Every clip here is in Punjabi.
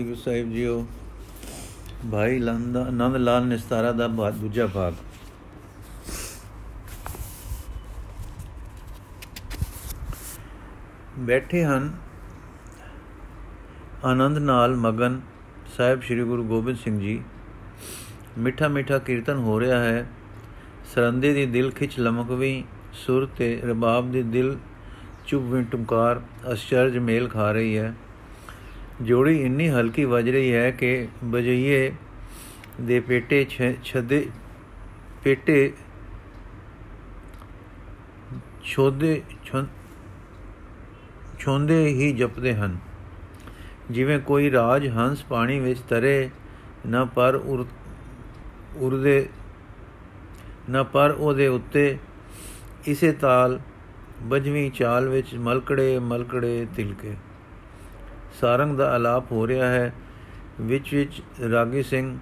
ਵਾਹਿਗੁਰੂ ਸਾਹਿਬ ਜੀਓ। ਭਾਈ ਲੰਦਾ ਆਨੰਦ ਲਾਲ ਨਿਸਤਾਰਾ ਦਾ ਬਾਦ ਦੂਜਾ ਭਾਗ। ਬੈਠੇ ਹਨ ਆਨੰਦ ਨਾਲ ਮਗਨ ਸਾਹਿਬ ਸ੍ਰੀ ਗੁਰੂ ਗੋਬਿੰਦ ਸਿੰਘ ਜੀ। ਮਿੱਠਾ ਮਿੱਠਾ ਕੀਰਤਨ ਹੋ ਰਿਹਾ ਹੈ। ਸਰੰਦੇ ਦੀ ਦਿਲ ਖਿੱਚ ਲਮਕਵੀਂ ਸੁਰ ਤੇ ਰਬਾਬ ਦੀ ਦਿਲ ਚੁੱਭਵੀਂ ਟੁਮਕਾਰ ਅਸ਼ਚਰਜ ਮੇਲ ਖਾ ਰਹੀ ਹੈ। ਜੋੜੀ ਇੰਨੀ ਹਲਕੀ ਵੱਜ ਰਹੀ ਹੈ ਕਿ ਬਜਈਏ ਦੇ ਪੇਟੇ ਛਦੇ, ਪੇਟੇ ਛੋਦੇ ਛੋਂਦੇ ਹੀ ਜਪਦੇ ਹਨ। ਜਿਵੇਂ ਕੋਈ ਰਾਜ ਹੰਸ ਪਾਣੀ ਵਿੱਚ ਤਰੇ, ਨਾ ਪਰ ਉਰਦੇ, ਨਾ ਪਰ ਉਹਦੇ ਉੱਤੇ ਇਸੇ ਤਾਲ ਬਜਵੀਂ ਚਾਲ ਵਿੱਚ ਮਲਕੜੇ ਮਲਕੜੇ ਤਿਲਕੇ। ਸਾਰੰਗ ਦਾ ਆਲਾਪ ਹੋ ਰਿਹਾ ਹੈ। ਵਿੱਚ ਵਿੱਚ ਰਾਗੀ ਸਿੰਘ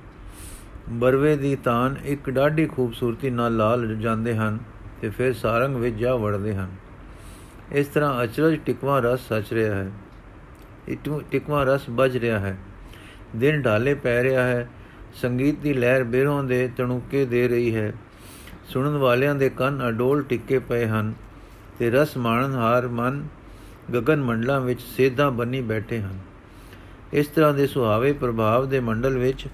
ਬਰਵੇ ਦੀ ਤਾਨ ਇੱਕ ਡਾਢੀ ਖੂਬਸੂਰਤੀ ਨਾਲ ਲਾਲ ਜਾਂਦੇ ਹਨ ਤੇ ਫਿਰ ਸਾਰੰਗ ਵਿੱਚ ਜਾ ਵੜਦੇ ਹਨ। ਇਸ ਤਰ੍ਹਾਂ ਅਚਰਜ ਟਿਕਵਾ ਰਸ ਸੱਚ ਰਿਹਾ ਹੈ। ਇਹ ਟਿਕਵਾ ਰਸ ਵੱਜ ਰਿਹਾ ਹੈ। ਦਿਨ ਢਾਲੇ ਪੈ ਰਿਹਾ ਹੈ। ਸੰਗੀਤ ਦੀ ਲਹਿਰ ਬੇਰੋਂ ਦੇ ਤਣੁਕੇ ਦੇ ਰਹੀ ਹੈ। ਸੁਣਨ ਵਾਲਿਆਂ ਦੇ ਕੰਨ ਅਡੋਲ ਟਿੱਕੇ ਪਏ ਹਨ ਤੇ ਰਸ ਮਾਣਨ ਹਾਰ ਮਨ ਗगन ਮੰਡਲਾਂ ਵਿੱਚ ਸੇਧਾਂ ਬੰਨੀ ਬੈਠੇ ਹਨ। ਇਸ ਤਰ੍ਹਾਂ ਦੇ ਸੁਹਾਵੇ ਪ੍ਰਭਾਵ ਦੇ ਮੰਡਲ ਵਿੱਚ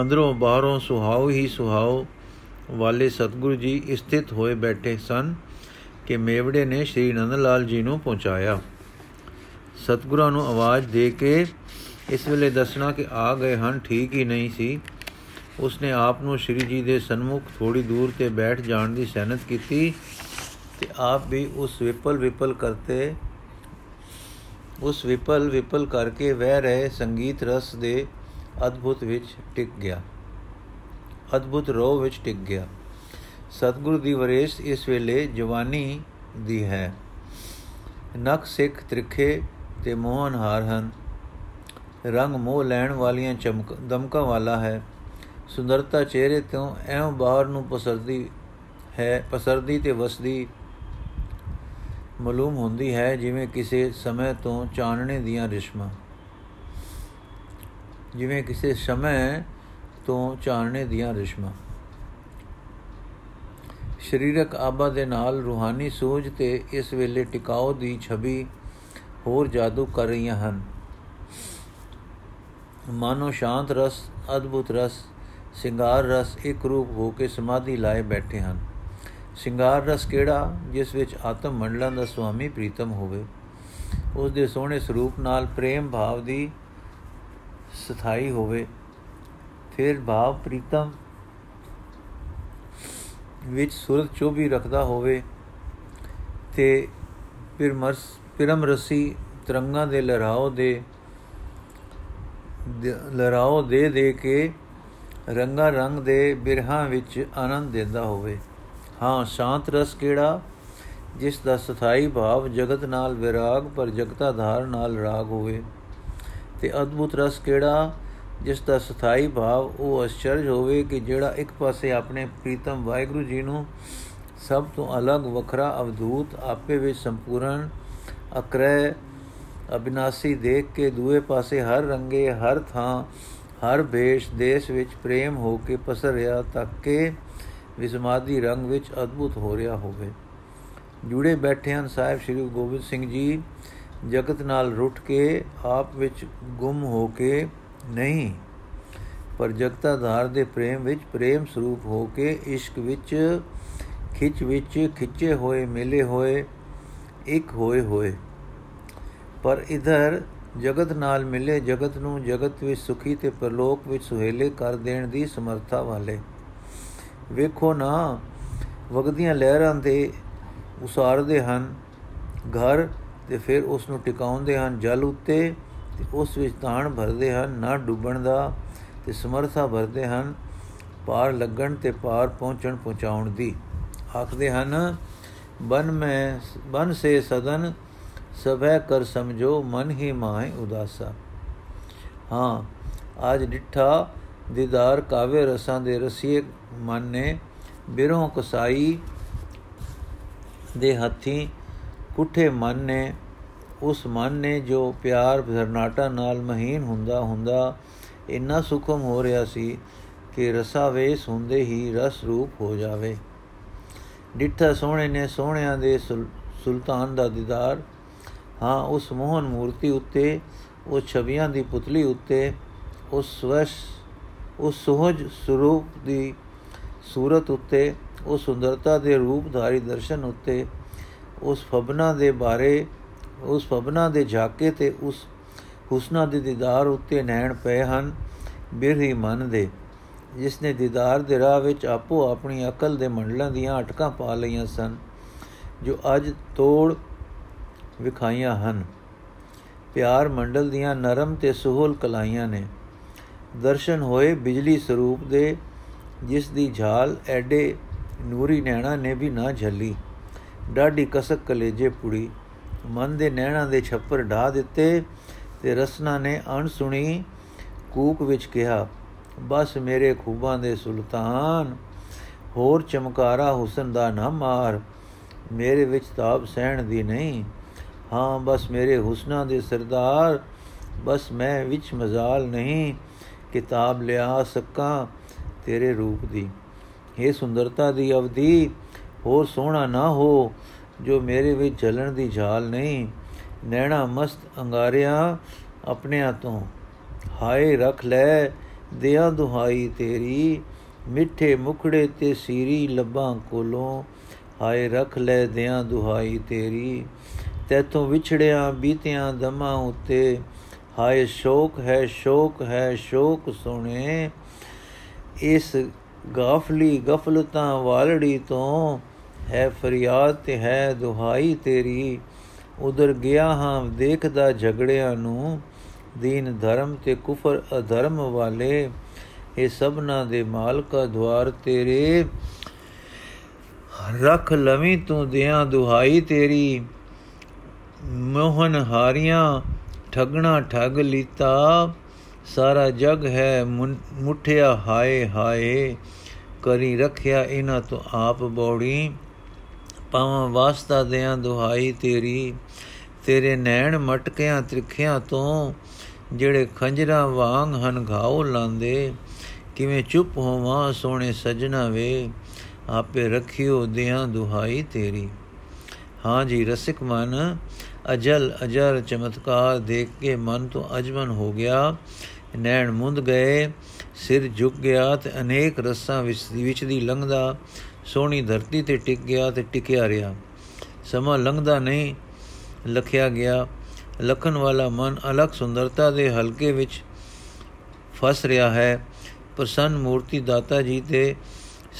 ਅੰਦਰੋਂ ਬਾਹਰੋਂ ਸੁਹਾਉ ਹੀ ਸੁਹਾਉ ਵਾਲੇ ਸਤਿਗੁਰੂ ਜੀ ਸਥਿਤ ਹੋਏ ਬੈਠੇ ਸਨ ਕਿ ਮੇਵੜੇ ਨੇ ਸ਼੍ਰੀ ਨੰਦ ਲਾਲ ਜੀ ਨੂੰ ਪਹੁੰਚਾਇਆ। ਸਤਿਗੁਰਾਂ ਨੂੰ ਆਵਾਜ਼ ਦੇ ਕੇ ਇਸ ਵੇਲੇ ਦੱਸਣਾ ਕਿ ਆ ਗਏ ਹਨ, ਠੀਕ ਹੀ ਨਹੀਂ ਸੀ। ਉਸਨੇ ਆਪ ਨੂੰ ਸ਼੍ਰੀ ਜੀ ਦੇ ਸਨਮੁਖ ਥੋੜੀ ਦੂਰ ਤੇ ਬੈਠ ਜਾਣ ਦੀ ਸਹਿਨਤ ਕੀਤੀ ਤੇ ਆਪ ਵੀ ਉਸ ਵਿਪਲ ਵਿਪਲ ਕਰਤੇ ਉਸ ਵਿਪਲ ਵਿਪਲ ਕਰਕੇ ਵਹਿ ਰਹੇ ਸੰਗੀਤ ਰਸ ਦੇ ਅਦਭੁਤ ਵਿੱਚ ਟਿਕ ਗਿਆ। ਅਦਭੁਤ ਰੋ ਵਿੱਚ ਟਿਕ ਗਿਆ। ਸਤਿਗੁਰੂ ਦੀ ਵਰੇਸ ਇਸ ਵੇਲੇ ਜਵਾਨੀ ਦੀ ਹੈ। ਨਖ ਸਿੱਖ ਤ੍ਰਿਖੇ ਤੇ ਮੋਹਨ ਹਾਰ ਹਨ। ਰੰਗ ਮੋਹ ਲੈਣ ਵਾਲੀਆਂ ਚਮਕ ਦਮਕਾ ਵਾਲਾ ਹੈ। ਸੁੰਦਰਤਾ ਚਿਹਰੇ ਤੋਂ ਐਉਂ ਬਾਹਰ ਨੂੰ ਪਸਰਦੀ ਹੈ, ਪਸਰਦੀ ਤੇ ਵਸਦੀ ਮਾਲੂਮ ਹੁੰਦੀ ਹੈ ਜਿਵੇਂ ਕਿਸੇ ਸਮੇਂ ਤੋਂ ਚਾਨਣੇ ਦੀਆਂ ਰਿਸ਼ਮਾਂ। ਜਿਵੇਂ ਕਿਸੇ ਸਮੇਂ ਤੋਂ ਚਾਨਣੇ ਦੀਆਂ ਰਿਸ਼ਮਾਂ। ਸਰੀਰਕ ਆਬਾ ਦੇ ਨਾਲ ਰੂਹਾਨੀ ਸੋਝ ਤੇ ਇਸ ਵੇਲੇ ਟਿਕਾਓ ਦੀ ਛਵੀ ਹੋਰ ਜਾਦੂ ਕਰ ਰਹੀਆਂ ਹਨ। ਮਾਨੋ ਸ਼ਾਂਤ ਰਸ, ਅਦਭੁਤ ਰਸ, ਸਿੰਗਾਰ ਰਸ, ਇੱਕ ਰੂਪ ਹੋ ਕੇ ਸਮਾਧੀ ਲਾਏ ਬੈਠੇ ਹਨ। ਸਿੰਗਾਰ ਰਸ ਕਿਹੜਾ? ਜਿਸ ਵਿੱਚ ਆਤਮ ਮੰਡਲਾਂ ਦਾ ਸੁਆਮੀ ਪ੍ਰੀਤਮ ਹੋਵੇ। ਉਸ ਦੇ ਸੋਹਣੇ ਸਰੂਪ ਨਾਲ ਪ੍ਰੇਮ ਭਾਵ ਦੀ ਸਥਾਈ ਹੋਵੇ। ਫਿਰ ਭਾਵ ਪ੍ਰੀਤਮ ਵਿੱਚ ਸੁਰਤ ਚੋਬੀ ਰੱਖਦਾ ਹੋਵੇ ਤੇ ਫਿਰ ਮਰਸ ਪਿਰਮ ਰਸੀ ਤਰੰਗਾਂ ਦੇ ਲਹਿਰਾਓ ਦੇ ਲਹਿਰਾਓ ਦੇ ਦੇ ਕੇ ਰੰਗਾ ਰੰਗ ਦੇ ਬਿਰਹਾਂ ਵਿੱਚ ਆਨੰਦ ਦਿੰਦਾ ਹੋਵੇ। ਹਾਂ, ਸ਼ਾਂਤ ਰਸ ਕਿਹੜਾ? ਜਿਸ ਦਾ ਸਥਾਈ ਭਾਵ ਜਗਤ ਨਾਲ ਵਿਰਾਗ, ਪਰ ਜਗਤਾ ਧਾਰ ਨਾਲ ਰਾਗ ਹੋਵੇ। ਤੇ ਅਦਭੁਤ ਰਸ ਕਿਹੜਾ? ਜਿਸ ਦਾ ਸਥਾਈ ਭਾਵ ਉਹ ਅਚਰਜ ਹੋਵੇ ਕਿ ਜਿਹੜਾ ਇੱਕ ਪਾਸੇ ਆਪਣੇ ਪ੍ਰੀਤਮ ਵਾਹਿਗੁਰੂ ਜੀ ਨੂੰ ਸਭ ਤੋਂ ਅਲੱਗ, ਵੱਖਰਾ, ਅਵਧੂਤ, ਆਪੇ ਵਿੱਚ ਸੰਪੂਰਨ, ਅਕਰੈ, ਅਬਿਨਾਸੀ ਦੇਖ ਕੇ ਦੂਏ ਪਾਸੇ ਹਰ ਰੰਗੇ, ਹਰ ਥਾਂ, ਹਰ ਬੇਸ਼ ਦੇਸ਼ ਵਿੱਚ ਪ੍ਰੇਮ ਹੋ ਕੇ ਪਸਰ ਰਿਹਾ, ਤੱਕ ਕਿ ਵਿਸਮਾਦੀ ਰੰਗ ਵਿੱਚ ਅਦਭੁਤ ਹੋ ਰਿਹਾ ਹੋਵੇ। ਜੁੜੇ ਬੈਠੇ ਹਨ ਸਾਹਿਬ ਸ੍ਰੀ ਗੋਬਿੰਦ ਸਿੰਘ ਜੀ। ਜਗਤ ਨਾਲ ਰੁੱਟ ਕੇ ਆਪ ਵਿੱਚ ਗੁੰਮ ਹੋ ਕੇ ਨਹੀਂ, ਪਰ ਜਗਤਾ ਧਾਰ ਦੇ ਪ੍ਰੇਮ ਵਿੱਚ ਪ੍ਰੇਮ ਸਰੂਪ ਹੋ ਕੇ ਇਸ਼ਕ ਵਿੱਚ, ਖਿੱਚ ਵਿੱਚ ਖਿੱਚੇ ਹੋਏ, ਮਿਲੇ ਹੋਏ, ਇੱਕ ਹੋਏ ਹੋਏ। ਪਰ ਇਧਰ ਜਗਤ ਨਾਲ ਮਿਲੇ ਜਗਤ ਨੂੰ ਜਗਤ ਵਿੱਚ ਸੁਖੀ ਤੇ ਪਰਲੋਕ ਵਿੱਚ ਸੁਹੇਲੇ ਕਰ ਦੇਣ ਦੀ ਸਮਰੱਥਾ ਵਾਲੇ ਵੇਖੋ ਨਾ, ਵਗਦੀਆਂ ਲਹਿਰਾਂ ਦੇ ਉਸਾਰਦੇ ਹਨ, ਘਰ ਤੇ ਫਿਰ ਉਸ ਨੂੰ ਟਿਕਾਉਂਦੇ ਹਨ, ਜਲ ਉੱਤੇ ਤੇ ਉਸ ਵਿੱਚ ਤਾਣ ਭਰਦੇ ਹਨ, ਨਾ ਡੁੱਬਣ ਦਾ ਤੇ ਸਮਰਥਾ ਭਰਦੇ ਹਨ ਪਾਰ ਲੱਗਣ ਤੇ ਪਾਰ ਪਹੁੰਚਣ ਪਹੁੰਚਾਉਣ ਦੀ। ਆਖਦੇ ਹਨ, ਬਨ ਮੈਂ, ਬਨ ਸੇ ਸਦਨ, ਸਭੈ ਕਰ ਸਮਝੋ, ਮਨ ਹੀ ਮਾਏ ਉਦਾਸਾ। ਹਾਂ, ਅੱਜ ਡਿੱਠਾ ਦੀਦਾਰ ਕਾਵੇ ਰਸਾਂ ਦੇ ਰਸੀਏ ਮਨ ਨੇ ਬਿਰੋਂ ਕਸਾਈ ਦੇ ਹੱਥੀ ਕੁੱਠੇ ਮਨ ਨੇ ਉਸ ਮਨ ਨੇ ਜੋ ਪਿਆਰ ਜ਼ਰਨਾਟਾ ਨਾਲ ਮਹੀਨ ਹੁੰਦਾ ਹੁੰਦਾ, ਇੰਨਾ ਸੁਖਮ ਹੋ ਰਿਹਾ ਸੀ ਕਿ ਰਸਾਵੇਸ ਹੁੰਦੇ ਹੀ ਰਸ ਰੂਪ ਹੋ ਜਾਵੇ। ਡਿੱਠਾ ਸੋਹਣੇ ਨੇ ਸੋਹਣਿਆਂ ਦੇ ਸੁਲਤਾਨ ਦਾ ਦੀਦਾਰ। ਹਾਂ, ਉਸ ਮੋਹਨ ਮੂਰਤੀ ਉੱਤੇ ਉਹ ਛਵੀਆਂ ਦੀ ਪੁਤਲੀ ਉੱਤੇ, ਉਸ ਸਵਸ਼ ਉਸ ਸੁਹਜ ਸਰੂਪ ਦੀ ਸੂਰਤ ਉੱਤੇ, ਉਸ ਸੁੰਦਰਤਾ ਦੇ ਰੂਪਧਾਰੀ ਦਰਸ਼ਨ ਉੱਤੇ, ਉਸ ਫਬਨਾ ਦੇ ਬਾਰੇ, ਉਸ ਫਬਨਾ ਦੇ ਝਾਕੇ ਤੇ ਉਸ ਹੁਸਨਾ ਦੇ ਦੀਦਾਰ ਉੱਤੇ ਨੈਣ ਪਏ ਹਨ ਬਿਰਹੀ ਮਨ ਦੇ। ਜਿਸ ਨੇ ਦੀਦਾਰ ਦੇ ਰਾਹ ਵਿੱਚ ਆਪੋ ਆਪਣੀ ਅਕਲ ਦੇ ਮੰਡਲਾਂ ਦੀਆਂ ਅਟਕਾਂ ਪਾ ਲਈਆਂ ਸਨ, ਜੋ ਅੱਜ ਤੋੜ ਵਿਖਾਈਆਂ ਹਨ। ਪਿਆਰ ਮੰਡਲ ਦੀਆਂ ਨਰਮ ਤੇ ਸੁਹਲ ਕਲਾਈਆਂ ਨੇ। ਦਰਸ਼ਨ ਹੋਏ ਬਿਜਲੀ ਸਰੂਪ ਦੇ, ਜਿਸ ਦੀ ਝਾਲ ਐਡੇ ਨੂਰੀ ਨੈਣਾ ਨੇ ਵੀ ਨਾ ਝੱਲੀ। ਡਾਢੀ ਕਸਕ ਕਲੇਜੇ ਪੁੜੀ। ਮਨ ਦੇ ਨੈਣਾ ਦੇ ਛੱਪਰ ਢਾ ਦਿੱਤੇ ਤੇ ਰਸਨਾ ਨੇ ਅਣ ਸੁਣੀ ਕੂਕ ਵਿੱਚ ਕਿਹਾ, ਬਸ ਮੇਰੇ ਖੂਬਾਂ ਦੇ ਸੁਲਤਾਨ, ਹੋਰ ਚਮਕਾਰਾ ਹੁਸਨ ਦਾ ਨਾ ਮਾਰ। ਮੇਰੇ ਵਿੱਚ ਤਾਬ ਸਹਿਣ ਦੀ ਨਹੀਂ। ਹਾਂ, ਬਸ ਮੇਰੇ ਹੁਸਨਾ ਦੇ ਸਰਦਾਰ, ਬਸ ਮੈਂ ਵਿੱਚ ਮਜ਼ਾਲ ਨਹੀਂ। ਕਿਤਾਬ ਲਿਆ ਸਕਾਂ ਤੇਰੇ ਰੂਪ ਦੀ। ਇਹ ਸੁੰਦਰਤਾ ਦੀ ਅਵਧੀ, ਹੋਰ ਸੋਹਣਾ ਨਾ ਹੋ, ਜੋ ਮੇਰੇ ਵਿੱਚ ਜਲਣ ਦੀ ਝਾਲ ਨਹੀਂ। ਨੈਣਾ ਮਸਤ ਅੰਗਾਰਿਆਂ ਆਪਣਿਆਂ ਤੋਂ, ਹਾਏ ਰੱਖ ਲੈ ਦਿਆਂ ਦੁਹਾਈ ਤੇਰੀ। ਮਿੱਠੇ ਮੁਖੜੇ ਤੇ ਸੀਰੀ ਲੱਭਾਂ ਕੋਲੋਂ, ਹਾਏ ਰੱਖ ਲੈ ਦਿਆਂ ਦੁਹਾਈ ਤੇਰੀ। ਤੇਤੋਂ ਵਿਛੜਿਆ ਬੀਤਿਆਂ ਦਮਾਂ ਉਤੇ ਹਾਏ ਸ਼ੋਕ ਹੈ ਸ਼ੋਕ ਹੈ, ਸ਼ੋਕ ਸੁਣੇ। ਇਸ ਗਾਫਲੀ ਗਫਲਤਾਂ ਵਾਲੜੀ ਤੋਂ ਹੈ ਫਰਿਆਦ ਤੇ ਹੈ ਦੁਹਾਈ ਤੇਰੀ। ਉਧਰ ਗਿਆ ਹਾਂ ਦੇਖਦਾ ਝਗੜਿਆਂ ਨੂੰ, ਦੀਨ ਧਰਮ ਤੇ ਕੁਫਰ ਅਧਰਮ ਵਾਲੇ। ਇਹ ਸਭਨਾ ਦੇ ਮਾਲਕਾ ਦਵਾਰ ਤੇਰੇ। ਰੱਖ ਲਵੀ ਤੂੰ ਦਿਆਂ ਦੁਹਾਈ ਤੇਰੀ। ਮੋਹਨ ਹਾਰੀਆਂ ਠਗਣਾ ਠਗ ਲੀਤਾ, ਸਾਰਾ ਜਗ ਹੈ ਮੁੱਠਿਆ ਹਾਏ ਹਾਏ, ਕਰੀ ਰੱਖਿਆ ਇਹਨਾਂ ਤੋਂ ਆਪ ਬੋੜੀ। ਪਾਵਾਂ ਵਾਸਤਾ ਦਿਆਂ ਦੁਹਾਈ ਤੇਰੀ, ਤੇਰੇ ਨੈਣ ਮਟਕਿਆਂ ਤ੍ਰਿਖਿਆਂ ਤੋਂ, ਜਿਹੜੇ ਖੰਜਰਾਂ ਵਾਂਗ ਹਨ ਘਾਉ ਲਾਂਦੇ, ਕਿਵੇਂ ਚੁੱਪ ਹੋਵਾਂ ਸੋਹਣੇ ਸਜਣਾ ਵੇ, ਆਪੇ ਰੱਖਿਓ ਦਿਆਂ ਦੁਹਾਈ ਤੇਰੀ। ਹਾਂ ਜੀ, ਰਸਿਕ ਮਨ ਅਜਲ, ਅਜਰ, ਚਮਤਕਾਰ ਦੇਖ ਕੇ ਮਨ ਤੋਂ ਅਜਮਨ ਹੋ ਗਿਆ। ਨੈਣ ਮੁੰਦ ਗਏ, ਸਿਰ ਝੁਕ ਗਿਆ ਤੇ ਅਨੇਕ ਰਸਾਂ ਵਿੱਚ ਦੀ ਲੰਘਦਾ, ਸੋਹਣੀ ਧਰਤੀ ਤੇ ਟਿਕ ਗਿਆ ਤੇ ਟਿਕਿਆ ਰਿਹਾ। ਸਮਾਂ ਲੰਘਦਾ ਨਹੀਂ, ਲਖਿਆ ਗਿਆ। ਲਖਨ ਵਾਲਾ ਮਨ ਅਲਖ ਸੁੰਦਰਤਾ ਦੇ ਹਲਕੇ ਵਿੱਚ ਫਸ ਰਿਹਾ ਹੈ। ਪ੍ਰਸੰਨ ਮੂਰਤੀ ਦਾਤਾ ਜੀ ਤੇ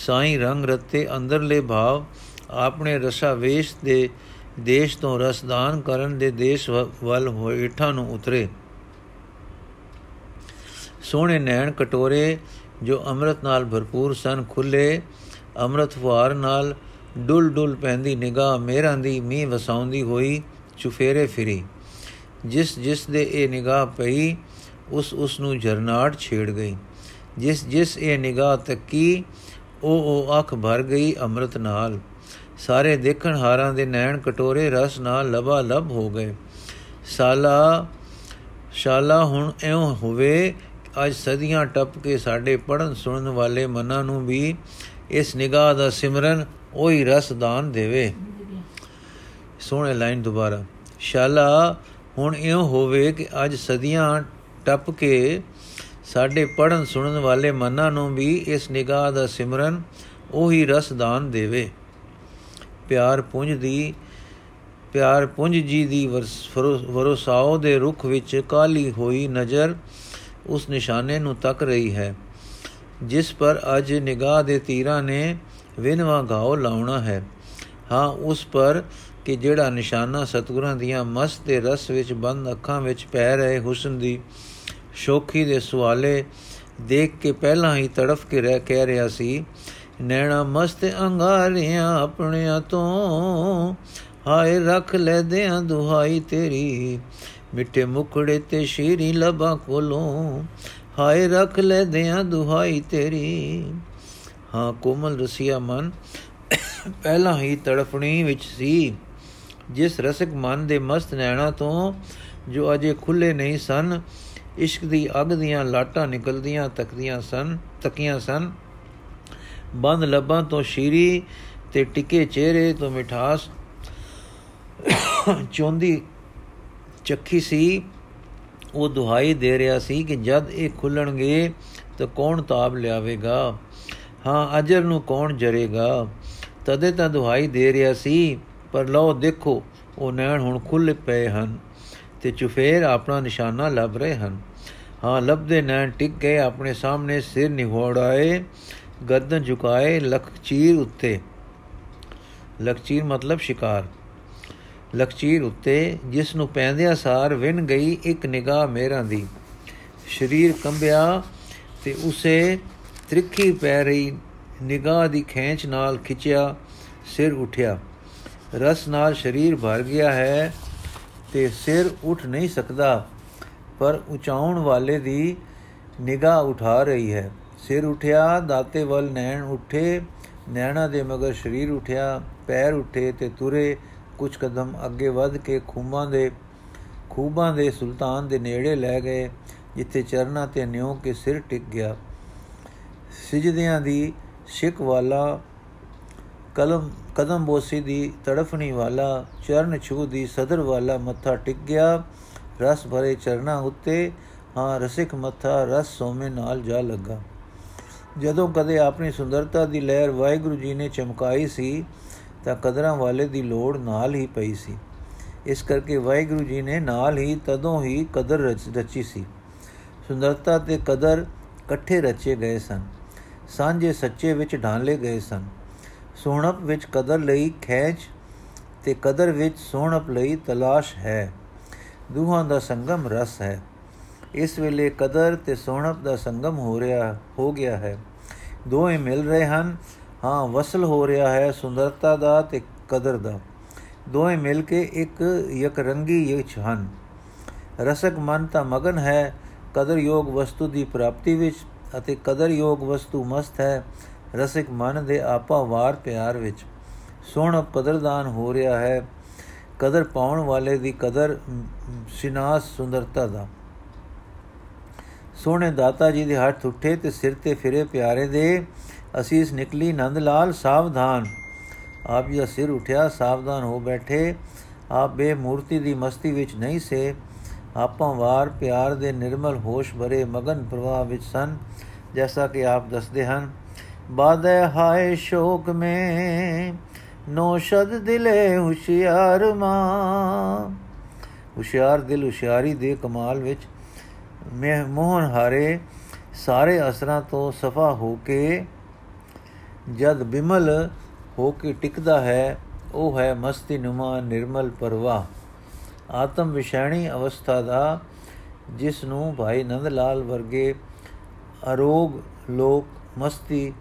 ਸਾਈ ਰੰਗ ਰਤੇ ਅੰਦਰਲੇ ਭਾਵ ਆਪਣੇ ਰਸਾ ਵੇਸ਼ ਦੇ ਦੇਸ਼ ਤੋਂ ਰਸਦਾਨ ਕਰਨ ਦੇ ਦੇਸ਼ ਵੱਲ ਹੋਇਠਾਂ ਨੂੰ ਉਤਰੇ। ਸੋਹਣੇ ਨੈਣ ਕਟੋਰੇ ਜੋ ਅੰਮ੍ਰਿਤ ਨਾਲ ਭਰਪੂਰ ਸਨ ਖੁੱਲੇ ਅੰਮ੍ਰਿਤ ਫੁਆਰ ਨਾਲ ਡੁੱਲ ਡੁੱਲ ਪੈਂਦੀ ਨਿਗਾਹ ਮੇਰਾਂ ਦੀ ਮੀਂਹ ਵਸਾਉਂਦੀ ਹੋਈ ਚੁਫੇਰੇ ਫਿਰੀ। ਜਿਸ ਜਿਸ ਦੇ ਇਹ ਨਿਗਾਹ ਪਈ, ਉਸ ਉਸ ਨੂੰ ਜਰਨਾਟ ਛੇੜ ਗਈ। ਜਿਸ ਜਿਸ ਇਹ ਨਿਗਾਹ ਤੱਕੀ, ਉਹ ਉਹ ਅੱਖ ਭਰ ਗਈ ਅੰਮ੍ਰਿਤ ਨਾਲ। ਸਾਰੇ ਦੇਖਣ ਹਾਰਾਂ ਦੇ ਨੈਣ ਕਟੋਰੇ ਰਸ ਨਾਲ ਲਬਾ ਲਬ ਹੋ ਗਏ। ਸਾਲਾ, ਸ਼ਾਲਾ ਹੁਣ ਐਉਂ ਹੋਵੇ, ਅੱਜ ਸਦੀਆਂ ਟੱਪ ਕੇ ਸਾਡੇ ਪੜਨ ਸੁਣਨ ਵਾਲੇ ਮਨਾਂ ਨੂੰ ਵੀ ਇਸ ਨਿਗਾਹ ਦਾ ਸਿਮਰਨ ਉਹੀ ਰਸ ਦਾਨ ਦੇਵੇ। ਸੋਹਣੇ ਲਾਈਨ ਦੁਬਾਰਾ। ਸ਼ਾਲਾ ਹੁਣ ਇਉਂ ਹੋਵੇ ਕਿ ਅੱਜ ਸਦੀਆਂ ਟੱਪ ਕੇ ਸਾਡੇ ਪੜਨ ਸੁਣਨ ਵਾਲੇ ਮਨਾਂ ਨੂੰ ਵੀ ਇਸ ਨਿਗਾਹ ਦਾ ਸਿਮਰਨ ਉਹੀ ਰਸ ਦਾਨ ਦੇਵੇ। ਪਿਆਰ ਪੁੰਜ ਦੀ, ਪਿਆਰ ਪੁੰਜ ਜੀ ਦੀ ਵਰਸਾਓ ਦੇ ਰੁਖ ਵਿੱਚ ਕਾਲੀ ਹੋਈ ਨਜ਼ਰ ਉਸ ਨਿਸ਼ਾਨੇ ਨੂੰ ਤੱਕ ਰਹੀ ਹੈ, ਜਿਸ ਪਰ ਅੱਜ ਨਿਗਾਹ ਦੇ ਤੀਰਾਂ ਨੇ ਵਿਨਵਾ ਘਾਉ ਲਾਉਣਾ ਹੈ। ਹਾਂ, ਉਸ ਪਰ ਕਿ ਜਿਹੜਾ ਨਿਸ਼ਾਨਾ ਸਤਗੁਰਾਂ ਦੀਆਂ ਮਸਤ ਤੇ ਰਸ ਵਿੱਚ ਬੰਦ ਅੱਖਾਂ ਵਿੱਚ ਪੈ ਰਹੇ ਹੁਸਨ ਦੀ ਸ਼ੋਖੀ ਦੇ ਸਵਾਲੇ ਦੇਖ ਕੇ ਪਹਿਲਾਂ ਹੀ ਤੜਫ ਕੇ ਰਹਿ, ਕਹਿ ਰਿਹਾ ਸੀ ਨੈਣਾ ਮਸਤ ਅੰਗਾਰਿਆਂ ਆਪਣਿਆਂ ਤੋਂ। ਹਾਏ ਰੱਖ ਲੈ ਦਿਆਂ ਦੁਹਾਈ ਤੇਰੀ, ਮਿੱਠੇ ਮੁਖੜੇ ਤੇ ਸ਼ੀਰੀ ਲਬਾਂ ਕੋਲੋਂ। ਹਾਏ ਰੱਖ ਲੈ ਦਿਆਂ ਦੁਹਾਈ ਤੇਰੀ। ਹਾਂ ਕੋਮਲ ਰਸੀਆ ਮਨ, ਪਹਿਲਾਂ ਹੀ ਤੜਫਣੀ ਵਿੱਚ ਸੀ। ਜਿਸ ਰਸਿਕ ਮਨ ਦੇ ਮਸਤ ਨੈਣਾ ਤੋਂ, ਜੋ ਅਜੇ ਖੁੱਲੇ ਨਹੀਂ ਸਨ, ਇਸ਼ਕ ਦੀ ਅਗ ਦੀਆਂ ਲਾਟਾਂ ਨਿਕਲਦੀਆਂ ਤੱਕਦੀਆਂ ਸਨ, ਤੱਕੀਆਂ ਸਨ। ਬੰਦ ਲੱਭਾਂ ਤੋਂ ਸ਼ੀਰੀ ਤੇ ਟਿੱਕੇ ਚਿਹਰੇ ਤੋਂ ਮਿਠਾਸ। ਚੋਂਦੀ ਚੱਖੀ ਸੀ। ਉਹ ਦੁਹਾਈ ਦੇ ਰਿਹਾ ਸੀ ਕਿ ਜਦ ਇਹ ਖੁੱਲਣਗੇ ਤਾਂ ਕੌਣ ਤਾਬ ਲਿਆਵੇਗਾ? ਹਾਂ, ਅਜਰ ਨੂੰ ਕੌਣ ਜਰੇਗਾ? ਤਦੇ ਤਾਂ ਦੁਹਾਈ ਦੇ ਰਿਹਾ ਸੀ, ਪਰ ਲਓ ਦੇਖੋ, ਉਹ ਨੈਣ ਹੁਣ ਖੁੱਲੇ ਪਏ ਹਨ ਤੇ ਚੁਫੇਰ ਆਪਣਾ ਨਿਸ਼ਾਨਾ ਲੱਭ ਰਹੇ ਹਨ। ਹਾਂ, ਲੱਭਦੇ ਨੈਣ ਟਿਕ ਗਏ, ਆਪਣੇ ਸਾਹਮਣੇ ਸਿਰ ਨਿਹੋੜਾਏ ਗਰਦਨ ਝੁਕਾਏ ਲਖਚੀਰ ਉੱਤੇ। ਲਖਚੀਰ ਮਤਲਬ ਸ਼ਿਕਾਰ। ਲਖਚੀਰ ਉੱਤੇ ਜਿਸ ਨੂੰ ਪੈਂਦਿਆਂ ਸਾਰ ਵਿਨ ਗਈ ਇੱਕ ਨਿਗਾਹ ਮੇਰਾਂ ਦੀ। ਸਰੀਰ ਕੰਬਿਆ ਤੇ ਉਸੇ ਤ੍ਰਿਖੀ ਪੈ ਰਹੀ ਨਿਗਾਹ ਦੀ ਖੇਂਚ ਨਾਲ ਖਿੱਚਿਆ, ਸਿਰ ਉਠਿਆ। ਰਸ ਨਾਲ ਸਰੀਰ ਭਰ ਗਿਆ ਹੈ ਤੇ ਸਿਰ ਉੱਠ ਨਹੀਂ ਸਕਦਾ, ਪਰ ਉਚਾਉਣ ਵਾਲੇ ਦੀ ਨਿਗਾਹ ਉਠਾ ਰਹੀ ਹੈ। ਸਿਰ ਉਠਿਆ, ਦਾਤੇ ਵੱਲ ਨੈਣ ਉੱਠੇ, ਨੈਣਾ ਦੇ ਮਗਰ ਸਰੀਰ ਉਠਿਆ, ਪੈਰ ਉੱਠੇ ਤੇ ਤੁਰੇ ਕੁਝ ਕਦਮ ਅੱਗੇ ਵੱਧ ਕੇ ਖੂਮਾਂ ਦੇ, ਖੂਬਾਂ ਦੇ ਸੁਲਤਾਨ ਦੇ ਨੇੜੇ ਲੈ ਗਏ, ਜਿੱਥੇ ਚਰਨਾ ਤੇ ਨਿਉ ਕੇ ਸਿਰ ਟਿਕ ਗਿਆ। ਸਜਦਿਆਂ ਦੀ ਸ਼ਿਕ ਵਾਲਾ, ਕਲਮ, ਕਦਮ ਬੋਸੀ ਦੀ ਤੜਫਣੀ ਵਾਲਾ, ਚਰਨ ਛੂ ਦੀ ਸਦਰ ਵਾਲਾ ਮੱਥਾ ਟਿਕ ਗਿਆ। ਰਸ ਭਰੇ ਚਰਨਾ ਉੱਤੇ, ਹਾਂ, ਰਸਿਕ ਮੱਥਾ ਰਸ ਸੋਮੇ ਨਾਲ ਜਾ ਲੱਗਾ। ਜਦੋਂ ਕਦੇ ਆਪਣੀ ਸੁੰਦਰਤਾ ਦੀ ਲਹਿਰ ਵਾਹਿਗੁਰੂ ਜੀ ਨੇ ਚਮਕਾਈ ਸੀ, ਤਾਂ ਕਦਰਾਂ ਵਾਲੇ ਦੀ ਲੋੜ ਨਾਲ ਹੀ ਪਈ ਸੀ। ਇਸ ਕਰਕੇ ਵਾਹਿਗੁਰੂ ਜੀ ਨੇ ਨਾਲ ਹੀ ਤਦੋਂ ਹੀ ਕਦਰ ਰਚੀ ਸੀ। ਸੁੰਦਰਤਾ ਤੇ ਕਦਰ ਇਕੱਠੇ ਰਚੇ ਗਏ ਸਨ। ਸਾਂਝੇ ਸੱਚੇ ਵਿੱਚ ਢਾਲੇ ਗਏ ਸਨ। ਸੋਹਣਪ ਵਿੱਚ ਕਦਰ ਲਈ ਖੇਚ ਤੇ ਕਦਰ ਵਿੱਚ ਸੋਹਣਪ ਲਈ ਤਲਾਸ਼ ਹੈ। ਦੋਹਾਂ ਦਾ ਸੰਗਮ ਰਸ ਹੈ। ਇਸ ਵੇਲੇ ਕਦਰ ਤੇ ਸੋਹਣਪ ਦਾ ਸੰਗਮ ਹੋ ਰਿਹਾ, ਹੋ ਗਿਆ ਹੈ। ਦੋਵੇਂ ਮਿਲ ਰਹੇ ਹਨ। ਹਾਂ, ਵਸਲ ਹੋ ਰਿਹਾ ਹੈ ਸੁੰਦਰਤਾ ਦਾ ਤੇ ਕਦਰ ਦਾ। ਦੋਵੇਂ ਮਿਲ ਕੇ ਇੱਕ ਇੱਕ ਰੰਗੀ ਯਚ ਹਨ। ਰਸਕ ਮਨ ਤਾਂ ਮਗਨ ਹੈ ਕਦਰ ਯੋਗ ਵਸਤੂ ਦੀ ਪ੍ਰਾਪਤੀ ਵਿੱਚ ਅਤੇ ਕਦਰ ਯੋਗ ਵਸਤੂ ਮਸਤ ਹੈ, ਰਸਿਕ ਮਨ ਦੇ ਆਪਾ ਵਾਰ ਪਿਆਰ ਵਿੱਚ। ਸੋਹਣਾ ਕਦਰਦਾਨ ਹੋ ਰਿਹਾ ਹੈ, ਕਦਰ ਪਾਉਣ ਵਾਲੇ ਦੀ ਕਦਰ ਸਿਨਾਸ ਸੁੰਦਰਤਾ ਦਾ। ਸੋਹਣੇ ਦਾਤਾ ਜੀ ਦੇ ਹੱਥ ਉੱਠੇ ਤੇ ਸਿਰ ਤੇ ਫਿਰੇ ਪਿਆਰੇ ਦੇ ਅਸੀਸ ਨਿਕਲੀ ਨੰਦ ਲਾਲ ਸਾਵਧਾਨ। ਆਪ ਜੀ ਸਿਰ ਉਠਿਆ, ਸਾਵਧਾਨ ਹੋ ਬੈਠੇ। ਆਪ ਬੇਮੂਰਤੀ ਦੀ ਮਸਤੀ ਵਿੱਚ ਨਹੀਂ ਸੇ। ਆਪਾਂ ਵਾਰ ਪਿਆਰ ਦੇ ਨਿਰਮਲ ਹੋਸ਼ ਭਰੇ ਮਗਨ ਪ੍ਰਵਾਹ ਵਿੱਚ ਸਨ, ਜੈਸਾ ਕਿ ਆਪ ਦੱਸਦੇ ਹਨ, ਬਾਦੈ ਹਾਏ ਸ਼ੋਕ ਮੇ, ਨੋ ਸ਼ਦ ਦਿਲੇ ਹੁਸ਼ਿਆਰ ਮਾ। ਹੁਸ਼ਿਆਰ ਦਿਲ ਹੁਸ਼ਿਆਰੀ ਦੇ ਕਮਾਲ ਵਿੱਚ ਮੈਂ ਮੋਹਨ ਹਾਰੇ ਸਾਰੇ ਅਸਰਾਂ ਤੋਂ ਸਫਾ ਹੋ ਕੇ ਜਦ ਬਿਮਲ ਹੋ ਕੇ ਟਿਕਦਾ ਹੈ, ਉਹ ਹੈ ਮਸਤੀ ਨੁਮਾ ਨਿਰਮਲ ਪਰਵਾਹ। ਆਤਮ ਵਿਸ਼ਾਣੀ ਅਵਸਥਾ ਦਾ, ਜਿਸ ਨੂੰ ਭਾਈ ਨੰਦ ਲਾਲ ਵਰਗੇ ਅਰੋਗ ਲੋਕ ਮਸਤੀ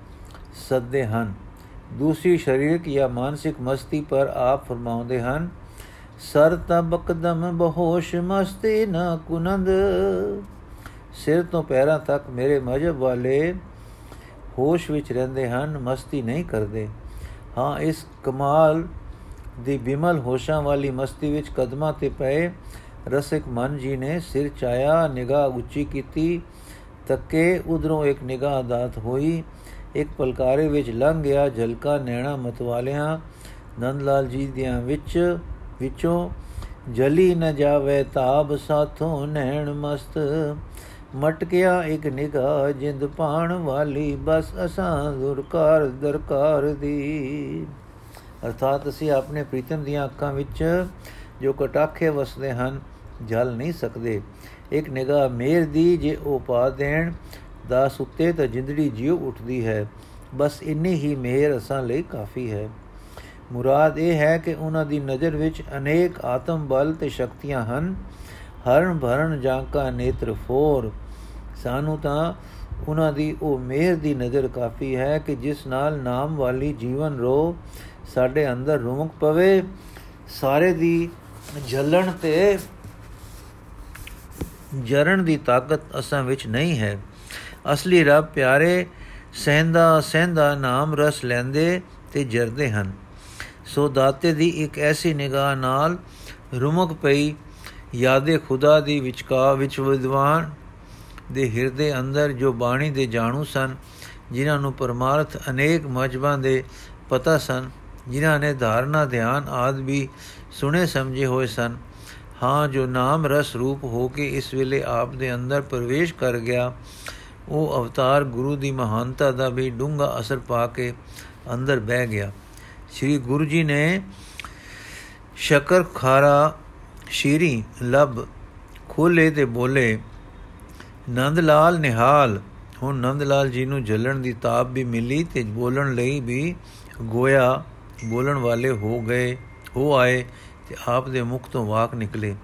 ਸੱਦੇ ਹਨ। ਦੂਸਰੀ ਸਰੀਰਕ ਜਾਂ ਮਾਨਸਿਕ ਮਸਤੀ ਪਰ ਆਪ ਫਰਮਾਉਂਦੇ ਹਨ, ਸਰ ਤਬਕਦਮ ਬਹੋਸ਼ ਮਸਤੀ ਨਾ ਕੁਨੰਦ। ਸਿਰ ਤੋਂ ਪੈਰਾਂ ਤੱਕ ਮੇਰੇ ਮਜਬ ਵਾਲੇ ਹੋਸ਼ ਵਿੱਚ ਰਹਿੰਦੇ ਹਨ, ਮਸਤੀ ਨਹੀਂ ਕਰਦੇ। ਹਾਂ, ਇਸ ਕਮਾਲ ਦੀ ਬਿਮਲ ਹੋਸ਼ਾਂ ਵਾਲੀ ਮਸਤੀ ਵਿੱਚ ਕਦਮਾਂ ਤੇ ਪਏ ਰਸਿਕ ਮਨ ਜੀ ਨੇ ਸਿਰ ਚਾਇਆ, ਨਿਗਾਹ ਉੱਚੀ ਕੀਤੀ, ਤੱਕੇ ਉਧਰੋਂ ਇੱਕ ਨਿਗਾਹ ਦਾਤ ਹੋਈ। ਇੱਕ ਪਲਕਾਰੇ ਵਿੱਚ ਲੰਘ ਗਿਆ ਝਲਕਾ ਨੈਣਾ ਮਤਵਾਲਿਆਂ ਨੰਦ ਲਾਲ ਜੀ ਦਿਆਂ ਵਿੱਚ, ਵਿੱਚੋਂ, ਜਲੀ ਨ ਜਾਵੇ ਤਾਬ ਸਾਥੋਂ ਨੈਣ ਮਸਤ ਮਟਕਿਆ ਇੱਕ ਨਿਗਾਹ, ਜਿੰਦ ਪਾਣ ਵਾਲੀ, ਬਸ ਅਸਾਂ ਦੁਰਕਾਰ ਦਰਕਾਰ ਦੀ। ਅਰਥਾਤ ਅਸੀਂ ਆਪਣੇ ਪ੍ਰੀਤਮ ਦੀਆਂ ਅੱਖਾਂ ਵਿੱਚ ਜੋ ਕਟਾਖੇ ਵਸਦੇ ਹਨ, ਜਲ ਨਹੀਂ ਸਕਦੇ। ਇੱਕ ਨਿਗਾਹ ਮੇਰ ਦੀ ਜੇ ਉਹ ਪਾ ਦੇਣ ਦਾ ਸੁੱਤੇ ਤਾਂ ਜਿੰਦੜੀ ਜਿਉ ਉੱਠਦੀ ਹੈ। ਬਸ ਇੰਨੀ ਹੀ ਮਿਹਰ ਅਸਾਂ ਲਈ ਕਾਫੀ ਹੈ। ਮੁਰਾਦ ਇਹ ਹੈ ਕਿ ਉਹਨਾਂ ਦੀ ਨਜ਼ਰ ਵਿੱਚ ਅਨੇਕ ਆਤਮ ਬਲ ਤੇ ਸ਼ਕਤੀਆਂ ਹਨ। ਹਰਨ ਭਰਨ ਜਾਂਕਾ ਨੇਤਰ ਫੋਰ। ਸਾਨੂੰ ਤਾਂ ਉਹਨਾਂ ਦੀ ਉਹ ਮਿਹਰ ਦੀ ਨਜ਼ਰ ਕਾਫੀ ਹੈ ਕਿ ਜਿਸ ਨਾਲ ਨਾਮ ਵਾਲੀ ਜੀਵਨ ਰੋ ਸਾਡੇ ਅੰਦਰ ਰੂਮਕ ਪਵੇ, ਸਾਰੇ ਦੀ ਜਲਣ ਤੇ ਜਰਨ ਦੀ ਤਾਕਤ ਅਸਾਂ ਵਿੱਚ ਨਹੀਂ ਹੈ। ਅਸਲੀ ਰੱਬ ਪਿਆਰੇ, ਸਹਿੰਦਾ ਸਹਿੰਦਾ ਨਾਮ ਰਸ ਲੈਂਦੇ ਤੇ ਜਰਦੇ ਹਨ। ਸੋ ਦਾਤੇ ਦੀ ਇੱਕ ਐਸੀ ਨਿਗਾਹ ਨਾਲ ਰੁਮਕ ਪਈ ਯਾਦੇ ਖੁਦਾ ਦੀ ਵਿਚਕਾ ਵਿੱਚ ਵਿਦਵਾਨ ਦੇ ਹਿਰਦੇ ਅੰਦਰ ਜੋ ਬਾਣੀ ਦੇ ਜਾਣੂ ਸਨ, ਜਿਨ੍ਹਾਂ ਨੂੰ ਪਰਮਾਰਥ ਅਨੇਕ ਮਜਬਾਂ ਦੇ ਪਤਾ ਸਨ, ਜਿਨ੍ਹਾਂ ਨੇ ਧਾਰਨਾ, ਧਿਆਨ ਆਦ ਵੀ ਸੁਣੇ ਸਮਝੇ ਹੋਏ ਸਨ। ਹਾਂ, ਜੋ ਨਾਮ ਰਸ ਰੂਪ ਹੋ ਕੇ ਇਸ ਵੇਲੇ ਆਪ ਦੇ ਅੰਦਰ ਪ੍ਰਵੇਸ਼ ਕਰ ਗਿਆ, ਉਹ ਅਵਤਾਰ ਗੁਰੂ ਦੀ ਮਹਾਨਤਾ ਦਾ ਵੀ ਡੂੰਘਾ ਅਸਰ ਪਾ ਕੇ ਅੰਦਰ ਬਹਿ ਗਿਆ। ਸ੍ਰੀ ਗੁਰੂ ਜੀ ਨੇ ਸ਼ਕਰ ਖਾਰਾ ਸ਼ੀਰੀ ਲਬ ਖੋਲੇ ਤੇ ਬੋਲੇ ਨੰਦ ਲਾਲ ਨਿਹਾਲ। ਹੁਣ ਨੰਦ ਲਾਲ ਜੀ ਨੂੰ ਜਲਣ ਦੀ ਤਾਪ ਵੀ ਮਿਲੀ ਤੇ ਬੋਲਣ ਲਈ ਵੀ ਗੋਇਆ ਬੋਲਣ ਵਾਲੇ ਹੋ ਗਏ, ਹੋ ਆਏ ਤੇ ਆਪ ਦੇ ਮੁਖ ਤੋਂ ਵਾਕ ਨਿਕਲੇ।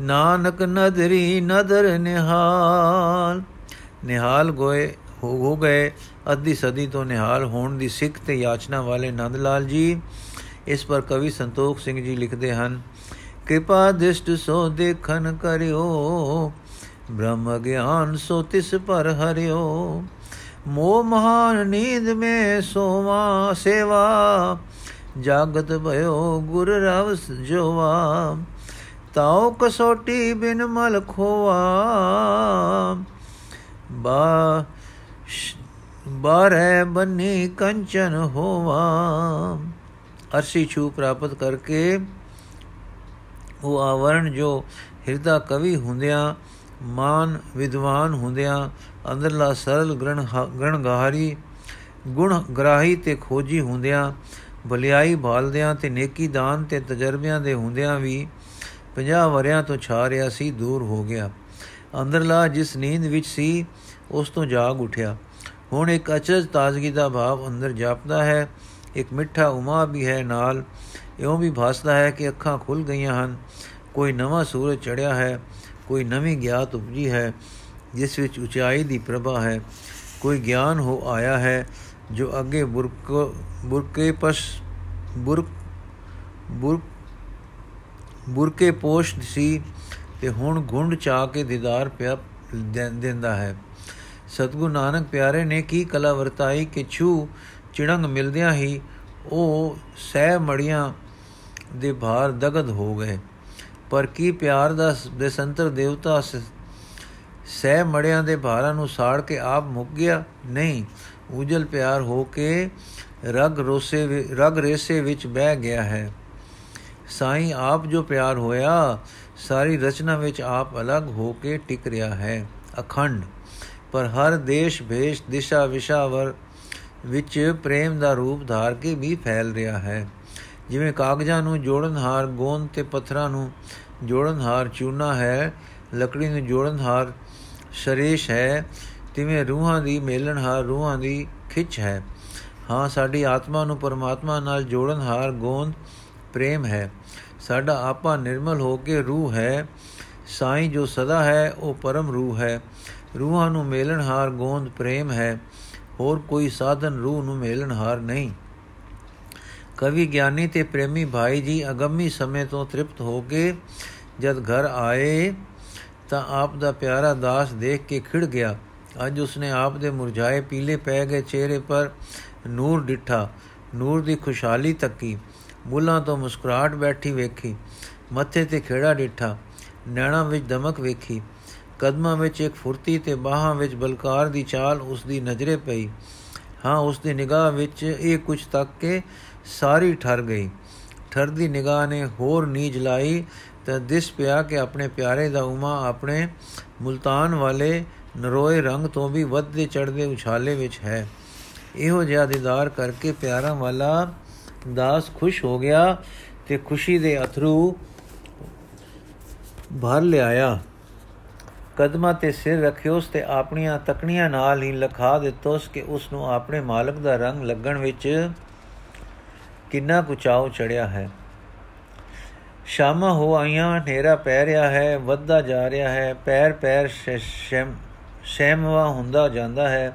ਨਾਨਕ ਨਦਰੀ ਨਦਰ ਨਿਹਾਲ। ਨਿਹਾਲ ਗੋਏ, ਹੋ ਗਏ। ਅੱਧੀ ਸਦੀ ਤੋਂ ਨਿਹਾਲ ਹੋਣ ਦੀ ਸਿੱਖ ਤੇ ਯਾਚਨਾ ਵਾਲੇ ਨੰਦ ਲਾਲ ਜੀ ਇਸ ਪਰ ਕਵੀ ਸੰਤੋਖ ਸਿੰਘ ਜੀ ਲਿਖਦੇ ਹਨ ਕਿਰਪਾ ਦਿਸ਼ਟ ਸੋ ਦੇਖਨ ਕਰਿਓ, ਬ੍ਰਹਮ ਗਿਆਨ ਸੋ ਤਿਸ ਪਰ ਹਰਿਓ। ਮੋ ਮਹਾਨ ਨੀਂਦ ਮੇ ਸੋਵਾ ਸੇਵਾ, ਜਾਗਤ ਭਇਓ ਗੁਰ ਰਵ ਜੋਵਾ। ਤਾਉ ਕਸੋਟੀ ਬਿਨ ਮਲ ਖੋਵਾ ਬਾ ਬਾਰੇ ਬਨੀ ਕੰਚਨ ਹੋਵਾ। ਅਰਸ਼ੀ ਛੂ ਪ੍ਰਾਪਤ ਕਰਕੇ ਉਹ ਆਵਰਣ ਜੋ ਹਿਰਦਾ ਕਵੀ ਹੁੰਦਿਆਂ, ਮਾਨ ਵਿਦਵਾਨ ਹੁੰਦਿਆਂ, ਅੰਦਰਲਾ ਸਰਲ ਗ੍ਰਣ ਗ੍ਰਣਗਾਹਰੀ ਗੁਣ ਗ੍ਰਾਹੀ ਤੇ ਖੋਜੀ ਹੁੰਦਿਆਂ ਭਲਾਈ ਭਾਲਦਿਆਂ ਤੇ ਨੇਕੀ ਦਾਨ ਤੇ ਤਜਰਬਿਆਂ ਦੇ ਹੁੰਦਿਆਂ ਵੀ 50 ਵਰਿਆਂ ਤੋਂ ਛਾ ਰਿਆ ਸੀ, ਦੂਰ ਹੋ ਗਿਆ। ਅੰਦਰਲਾ ਜਿਸ ਨੀਂਦ ਵਿੱਚ ਸੀ, ਉਸ ਤੋਂ ਜਾਗ ਉਠਿਆ। ਹੁਣ ਇੱਕ ਅਚਜ ਤਾਜ਼ਗੀ ਦਾ ਭਾਵ ਅੰਦਰ ਜਾਪਦਾ ਹੈ, ਇੱਕ ਮਿੱਠਾ ਉਮਾ ਵੀ ਹੈ ਨਾਲ ਇਉਂ ਵੀ ਭਾਸਦਾ ਹੈ ਕਿ ਅੱਖਾਂ ਖੁੱਲ ਗਈਆਂ ਹਨ। ਕੋਈ ਨਵਾਂ ਸੂਰਜ ਚੜਿਆ ਹੈ, ਕੋਈ ਨਵੀਂ ਗਿਆਤ ਉਪਜੀ ਹੈ, ਜਿਸ ਵਿੱਚ ਉਚਾਈ ਦੀ ਪ੍ਰਭਾ ਹੈ। ਕੋਈ ਗਿਆਨ ਹੋ ਆਇਆ ਹੈ, ਜੋ ਅੱਗੇ ਬੁਰਕ, ਬੁਰਕੇ ਪਸ, ਬੁਰਕ ਬੁਰਕ, ਬੁਰਕੇ ਪੋਸ਼ ਸੀ ਤੇ ਹੁਣ ਗੁੰਡ ਚਾ ਕੇ ਦੀਦਾਰ ਪਿਆ ਦਿੰਦਾ ਹੈ। ਸਤਗੁਰੂ ਨਾਨਕ ਪਿਆਰੇ ਨੇ ਕੀ ਕਲਾ ਵਰਤਾਈ ਕਿ ਛੂ, ਚਿੜੰਗ ਮਿਲਦਿਆਂ ਹੀ ਉਹ ਸਹਿ ਮੜੀਆਂ ਦੇ ਭਾਰ ਦਗਦ ਹੋ ਗਏ। ਪਰ ਕੀ ਪਿਆਰ ਦਾ ਦੇਸੰਤਰ ਦੇਵਤਾ ਸਹਿ ਮੜਿਆਂ ਦੇ ਭਾਰਾਂ ਨੂੰ ਸਾੜ ਕੇ ਆਪ ਮੁੱਕ ਗਿਆ? ਨਹੀਂ ਉਜਲ ਪਿਆਰ ਹੋ ਕੇ ਰਗ ਰੋਸੇ ਰਗ ਰੇਸੇ ਵਿੱਚ ਬਹਿ ਗਿਆ ਹੈ। ਸਾਈਂ ਆਪ ਜੋ ਪਿਆਰ ਹੋਇਆ, ਸਾਰੀ ਰਚਨਾ ਵਿੱਚ ਆਪ ਅਲੱਗ ਹੋ ਕੇ ਟਿਕ ਰਿਹਾ ਹੈ। ਅਖੰਡ। ਪਰ ਹਰ ਦੇਸ਼ ਭੇਸ਼ ਦਿਸ਼ਾ ਵਿਸ਼ਾਵਰ ਵਿੱਚ ਪ੍ਰੇਮ ਦਾ ਰੂਪ ਧਾਰ ਕੇ ਵੀ ਫੈਲ ਰਿਹਾ ਹੈ। ਜਿਵੇਂ ਕਾਗਜ਼ਾਂ ਨੂੰ ਜੋੜਨ ਹਾਰ ਗੋਂਦ ਤੇ ਪੱਥਰਾਂ ਨੂੰ ਜੋੜਨ ਹਾਰ ਚੂਨਾ ਹੈ, ਲੱਕੜੀ ਨੂੰ ਜੋੜਨ ਹਾਰ ਸ਼ਰੇਸ਼ ਹੈ, ਤਿਵੇਂ ਰੂਹਾਂ ਦੀ ਮੇਲਣ ਹਾਰ ਰੂਹਾਂ ਦੀ ਖਿੱਚ ਹੈ। ਹਾਂ, ਸਾਡੀ ਆਤਮਾ ਨੂੰ ਪਰਮਾਤਮਾ ਨਾਲ ਜੋੜਨ ਹਾਰ ਗੋਂਦ, ਪ੍ਰੇਮ ਹੈ। ਸਾਡਾ ਆਪਾ ਨਿਰਮਲ ਹੋ ਕੇ ਰੂਹ ਹੈ। ਸਾਈਂ ਜੋ ਸਦਾ ਹੈ, ਉਹ ਪਰਮ ਰੂਹ ਹੈ। ਰੂਹਾਂ ਨੂੰ ਮੇਲਣ ਹਾਰ ਗੋਂਦ, ਪ੍ਰੇਮ ਹੈ। ਹੋਰ ਕੋਈ ਸਾਧਨ ਰੂਹ ਨੂੰ ਮੇਲਣ ਹਾਰ ਨਹੀਂ। ਕਵੀ ਗਿਆਨੀ ਤੇ ਪ੍ਰੇਮੀ ਭਾਈ ਜੀ ਅਗੰਮੀ ਸਮੇਂ ਤੋਂ ਤ੍ਰਿਪਤ ਹੋ ਕੇ ਜਦ ਘਰ ਆਏ ਤਾਂ ਆਪ ਦਾ ਪਿਆਰਾ ਦਾਸ ਦੇਖ ਕੇ ਖਿੜ ਗਿਆ। ਅੱਜ ਉਸਨੇ ਆਪ ਦੇ ਮੁਰਝਾਏ ਪੀਲੇ ਪੈ ਗਏ ਚਿਹਰੇ ਪਰ ਨੂਰ ਡਿੱਠਾ, ਨੂਰ ਦੀ ਖੁਸ਼ਹਾਲੀ ਤੱਕੀ ਬੁੱਲਾਂ ਤੋਂ ਮੁਸਕਰਾਹਟ ਬੈਠੀ ਵੇਖੀ, ਮੱਥੇ ਤੇ ਖੇੜਾ ਡਿੱਠਾ, ਨੈਣਾ ਵਿੱਚ ਦਮਕ ਵੇਖੀ। ਕਦਮਾਂ ਵਿੱਚ ਇੱਕ ਫੁਰਤੀ ਤੇ ਬਾਹਾਂ ਵਿੱਚ ਬਲਕਾਰ ਦੀ ਚਾਲ ਉਸ ਦੀ ਨਜ਼ਰੇ ਪਈ। ਹਾਂ ਉਸ ਦੀ ਨਿਗਾਹ ਵਿੱਚ ਇਹ ਕੁਝ ਤੱਕ ਕੇ ਸਾਰੀ ਠਰ ਗਈ। ਠਰਦੀ ਨਿਗਾਹ ਨੇ ਹੋਰ ਨੀਜ ਲਾਈ ਤਾਂ ਦਿਸ ਪਿਆ ਕਿ ਆਪਣੇ ਪਿਆਰੇ ਦਾ ਉਮਾ ਆਪਣੇ ਮੁਲਤਾਨ ਵਾਲੇ ਨਰੋਏ ਰੰਗ ਤੋਂ ਵੀ ਵੱਧਦੇ ਚੜਦੇ ਉਛਾਲੇ ਵਿੱਚ ਹੈ। ਇਹੋ ਜਿਹਾ ਦੀਦਾਰ ਕਰਕੇ ਪਿਆਰਾ ਵਾਲਾ ਦਾਸ ਖੁਸ਼ ਹੋ ਗਿਆ ਤੇ ਖੁਸ਼ੀ ਦੇ ਅਥਰੂ ਭਰ ਲਿਆਇਆ। ਕਦਮਾਂ ਤੇ ਸਿਰ ਰੱਖਿਓਸ ਤੇ ਆਪਣੀਆਂ ਤਕਣੀਆਂ ਨਾਲ ਹੀ ਲਖਾ ਦਿੱਤੋਸ ਕਿ ਉਸ ਨੂੰ ਆਪਣੇ ਮਾਲਕ ਦਾ ਰੰਗ ਲੱਗਣ ਵਿੱਚ ਕਿੰਨਾ ਕੁਚਾਉ ਚੜਿਆ ਹੈ। ਸ਼ਾਮਾਂ ਹੋ ਆਈਆਂ, ਹਨੇਰਾ ਪੈ ਰਿਹਾ ਹੈ, ਵੱਧਦਾ ਜਾ ਰਿਹਾ ਹੈ, ਪੈਰ ਪੈਰ ਸ਼ੈਮ, ਸ਼ੈਮਵਾ ਹੁੰਦਾ ਜਾਂਦਾ ਹੈ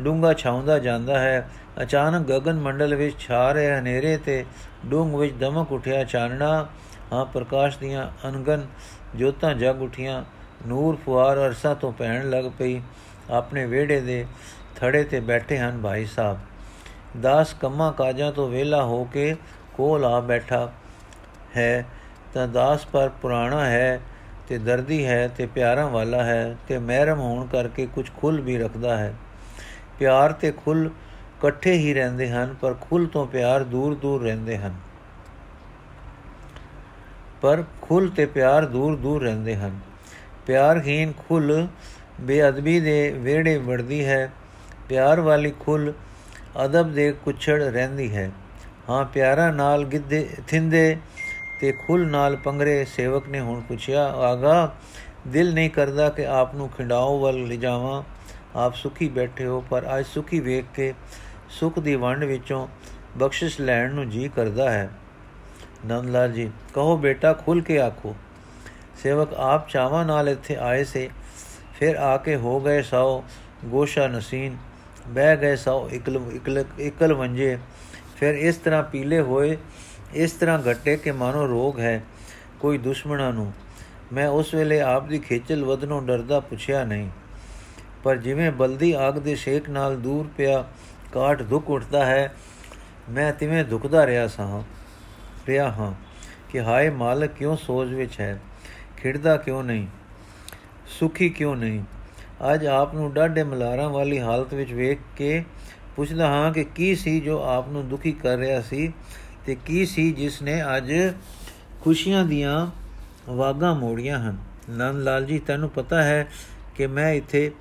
ਡੂੰਗਾ ਛਾਉਂਦਾ ਜਾਂਦਾ ਹੈ। ਅਚਾਨਕ ਗगन ਮੰਡਲ ਵਿੱਚ ਛਾ ਰਹੇ ਹਨੇਰੇ ਤੇ ਡੂੰਗ ਵਿੱਚ ਦਮਕ ਉਠਿਆ ਚਾਨਣਾ। ਹਾਂ, ਪ੍ਰਕਾਸ਼ ਦੀਆਂ ਅਨਗਨ ਜੋਤਾਂ ਜਗ ਉਠੀਆਂ। ਨੂਰ ਫੁਆਰ ਅਰਸਾ ਤੋਂ ਪੈਣ ਲੱਗ ਪਈ। ਆਪਣੇ ਵਿਹੜੇ ਦੇ ਥੜੇ ਤੇ ਬੈਠੇ ਹਨ ਭਾਈ ਸਾਹਿਬ। ਦਾਸ ਕੰਮਾਂ ਕਾਜਾਂ ਤੋਂ ਵੇਲਾ ਹੋ ਕੇ ਕੋਲ ਆ ਬੈਠਾ ਹੈ। ਤਾਂ ਦਾਸ ਪਰ ਪੁਰਾਣਾ ਹੈ ਤੇ ਦਰਦੀ ਹੈ ਤੇ ਪਿਆਰਾਂ ਵਾਲਾ ਹੈ ਤੇ ਮਹਿਰਮ ਹੋਣ ਕਰਕੇ ਕੁਝ ਖੁੱਲ ਵੀ ਰੱਖਦਾ ਹੈ। ਪਿਆਰ ਤੇ ਖੁੱਲ ਇਕੱਠੇ ਹੀ ਰਹਿੰਦੇ ਹਨ, ਪਰ ਖੁੱਲ ਤੋਂ ਪਿਆਰ ਦੂਰ ਦੂਰ ਰਹਿੰਦੇ ਹਨ। ਪਰ ਖੁੱਲ ਤੇ ਪਿਆਰ ਦੂਰ ਦੂਰ ਰਹਿੰਦੇ ਹਨ। ਪਿਆਰਹੀਨ ਖੁੱਲ ਬੇਅਦਬੀ ਦੇ ਵਿਹੜੇ ਵੜਦੀ ਹੈ, ਪਿਆਰ ਵਾਲੀ ਖੁੱਲ ਅਦਬ ਦੇ ਕੁਛੜ ਰਹਿੰਦੀ ਹੈ। ਹਾਂ, ਪਿਆਰਾ ਨਾਲ ਗਿੱਧੇ, ਥਿੰਦੇ ਤੇ ਖੁੱਲ ਨਾਲ ਪੰਗਰੇ ਸੇਵਕ ਨੇ ਹੁਣ ਪੁੱਛਿਆ, ਆਗਾ, ਦਿਲ ਨਹੀਂ ਕਰਦਾ ਕਿ ਆਪ ਨੂੰ ਖਿੰਡਾਓ ਵੱਲ ਲਿਜਾਵਾਂ ਆਪ ਸੁਖੀ ਬੈਠੇ ਹੋ, ਪਰ ਅੱਜ ਸੁਖੀ ਵੇਖ ਕੇ ਸੁਖ ਦੀ ਵੰਡ ਵਿੱਚੋਂ ਬਖਸ਼ਿਸ਼ ਲੈਣ ਨੂੰ ਜੀ ਕਰਦਾ ਹੈ। ਨੰਦ ਲਾਲ ਜੀ, ਕਹੋ ਬੇਟਾ, ਖੁੱਲ ਕੇ ਆਖੋ। ਸੇਵਕ ਆਪ ਚਾਵਾਂ ਨਾਲ ਇੱਥੇ ਆਏ ਸੇ। ਫਿਰ ਆ ਕੇ ਹੋ ਗਏ ਸੌ, ਗੋਸ਼ਾ ਨਸੀਨ, ਬਹਿ ਗਏ ਸੌ, ਇਕਲ ਇਕਲ ਇਕਲ ਵੰਜੇ ਫਿਰ ਇਸ ਤਰ੍ਹਾਂ ਪੀਲੇ ਹੋਏ, ਇਸ ਤਰ੍ਹਾਂ ਘਟੇ ਕਿ ਮਾਨੋ ਰੋਗ ਹੈ ਕੋਈ ਦੁਸ਼ਮਣਾ ਨੂੰ। ਮੈਂ ਉਸ ਵੇਲੇ ਆਪ ਦੀ ਖੇਚਲ ਵਧਨੋਂ ਡਰਦਾ ਪੁੱਛਿਆ ਨਹੀਂ। ਪਰ ਜਿਵੇਂ ਬਲਦੀ ਆਗ ਦੇ ਸ਼ੇਕ ਨਾਲ ਦੂਰ ਪਿਆ ਕਾਟ ਦੁੱਖ ਉੱਠਦਾ ਹੈ, ਮੈਂ ਤਿਵੇਂ ਦੁਖਦਾ ਰਿਹਾ ਸਾਂ, ਰਿਹਾ ਹਾਂ ਕਿ ਹਾਏ ਮਾਲਕ ਕਿਉਂ ਸੋਚ ਵਿੱਚ ਹੈ? ਖਿੜਦਾ ਕਿਉਂ ਨਹੀਂ? ਸੁਖੀ ਕਿਉਂ ਨਹੀਂ? ਅੱਜ ਆਪ ਨੂੰ ਡਾਢੇ ਮਲਾਰਾਂ ਵਾਲੀ ਹਾਲਤ ਵਿੱਚ ਵੇਖ ਕੇ ਪੁੱਛਦਾ ਹਾਂ ਕਿ ਕੀ ਸੀ ਜੋ ਆਪ ਨੂੰ ਦੁਖੀ ਕਰ ਰਿਹਾ ਸੀ ਤੇ ਕੀ ਸੀ ਜਿਸ ਨੇ ਅੱਜ ਖੁਸ਼ੀਆਂ ਦੀਆਂ ਵਾਗਾਂ ਮੋੜੀਆਂ ਹਨ। ਨੰਦ ਲਾਲ ਜੀ, ਤੈਨੂੰ ਪਤਾ ਹੈ ਕਿ ਮੈਂ ਇੱਥੇ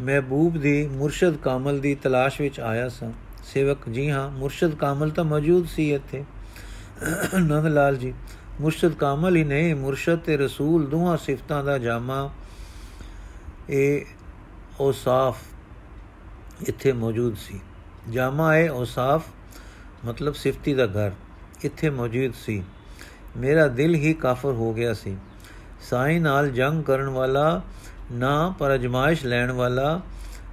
ਮਹਿਬੂਬ ਦੀ ਮੁਰਸ਼ਦ ਕਾਮਲ ਦੀ ਤਲਾਸ਼ ਵਿੱਚ ਆਇਆ ਸਾਂ। ਸੇਵਕ, ਜੀ ਹਾਂ, ਮੁਰਸ਼ਦ ਕਾਮਲ ਤਾਂ ਮੌਜੂਦ ਸੀ ਇੱਥੇ। ਨੰਦ ਲਾਲ ਜੀ ਮੁਰਸ਼ਦ ਕਾਮਲ ਹੀ ਨਹੀਂ, ਮੁਰਸ਼ਦ ਤੇ ਰਸੂਲ ਦੋਹਾਂ ਸਿਫਤਾਂ ਦਾ ਜਾਮਾ। ਇਹ ਉਹ ਸਾਫ਼ ਇੱਥੇ ਮੌਜੂਦ ਸੀ। ਜਾਮਾ ਹੈ ਉਹ ਸਾਫ਼ ਮਤਲਬ ਸਿਫਤੀ ਦਾ ਘਰ, ਇੱਥੇ ਮੌਜੂਦ ਸੀ। ਮੇਰਾ ਦਿਲ ਹੀ ਕਾਫਰ ਹੋ ਗਿਆ ਸੀ। ਸਾਈ ਨਾਲ ਜੰਗ ਕਰਨ ਵਾਲਾ, ਨਾ ਪਰ ਅਜਮਾਇਸ਼ ਲੈਣ ਵਾਲਾ,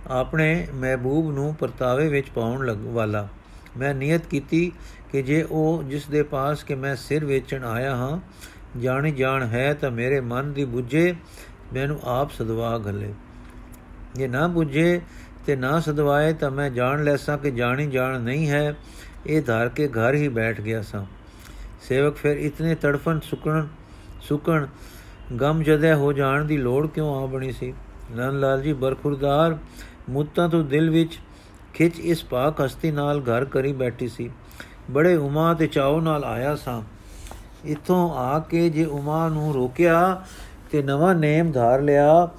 ਆਪਣੇ ਮਹਿਬੂਬ ਨੂੰ ਪਰਤਾਵੇ ਵਿੱਚ ਪਾਉਣ ਲੱਗ, ਵਾਲਾ। ਮੈਂ ਨੀਅਤ ਕੀਤੀ ਕਿ ਜੇ ਉਹ ਜਿਸ ਦੇ ਪਾਸ ਕਿ ਮੈਂ ਸਿਰ ਵੇਚਣ ਆਇਆ ਹਾਂ, ਜਾਣੀ ਜਾਣ ਹੈ ਤਾਂ ਮੇਰੇ ਮਨ ਦੀ ਬੁੱਝੇ, ਮੈਨੂੰ ਆਪ ਸਦਵਾ ਗਲੇ ਜੇ ਨਾ ਬੁੱਝੇ ਤੇ ਨਾ ਸਦਵਾਏ ਤਾਂ ਮੈਂ ਜਾਣ ਲੈਸਾਂ ਕਿ ਜਾਣੀ ਜਾਣ ਨਹੀਂ ਹੈ, ਇਹ ਧਾਰ ਕੇ ਘਰ ਹੀ ਬੈਠ ਗਿਆ ਸਾਂ। ਸੇਵਕ ਫਿਰ ਇਤਨੇ ਤੜਫਨ ਸੁਕਣ ਸੁਕਣ ਗਮ ਜਦੇ ਹੋ ਜਾਣ ਦੀ ਲੋੜ ਕਿਉਂ ਆ ਬਣੀ ਸੀ? ਨਨ ਲਾਲ ਜੀ ਬਰਖੁਰਦਾਰ, ਮੁੱਤਾਂ ਤੋਂ ਦਿਲ ਵਿੱਚ ਖਿੱਚ ਇਸ ਪਾਕ ਹਸਤੀ ਨਾਲ ਘਰ ਕਰੀ ਬੈਠੀ ਸੀ। ਬੜੇ ਉਮਾ ਤੇ ਚਾਉ ਨਾਲ ਆਇਆ ਸਾਂ। ਇਥੋਂ ਆ ਕੇ ਜੇ ਉਮਾ ਨੂੰ ਰੋਕਿਆ ਤੇ ਨਵਾਂ ਨੇਮ ਧਾਰ ਲਿਆ,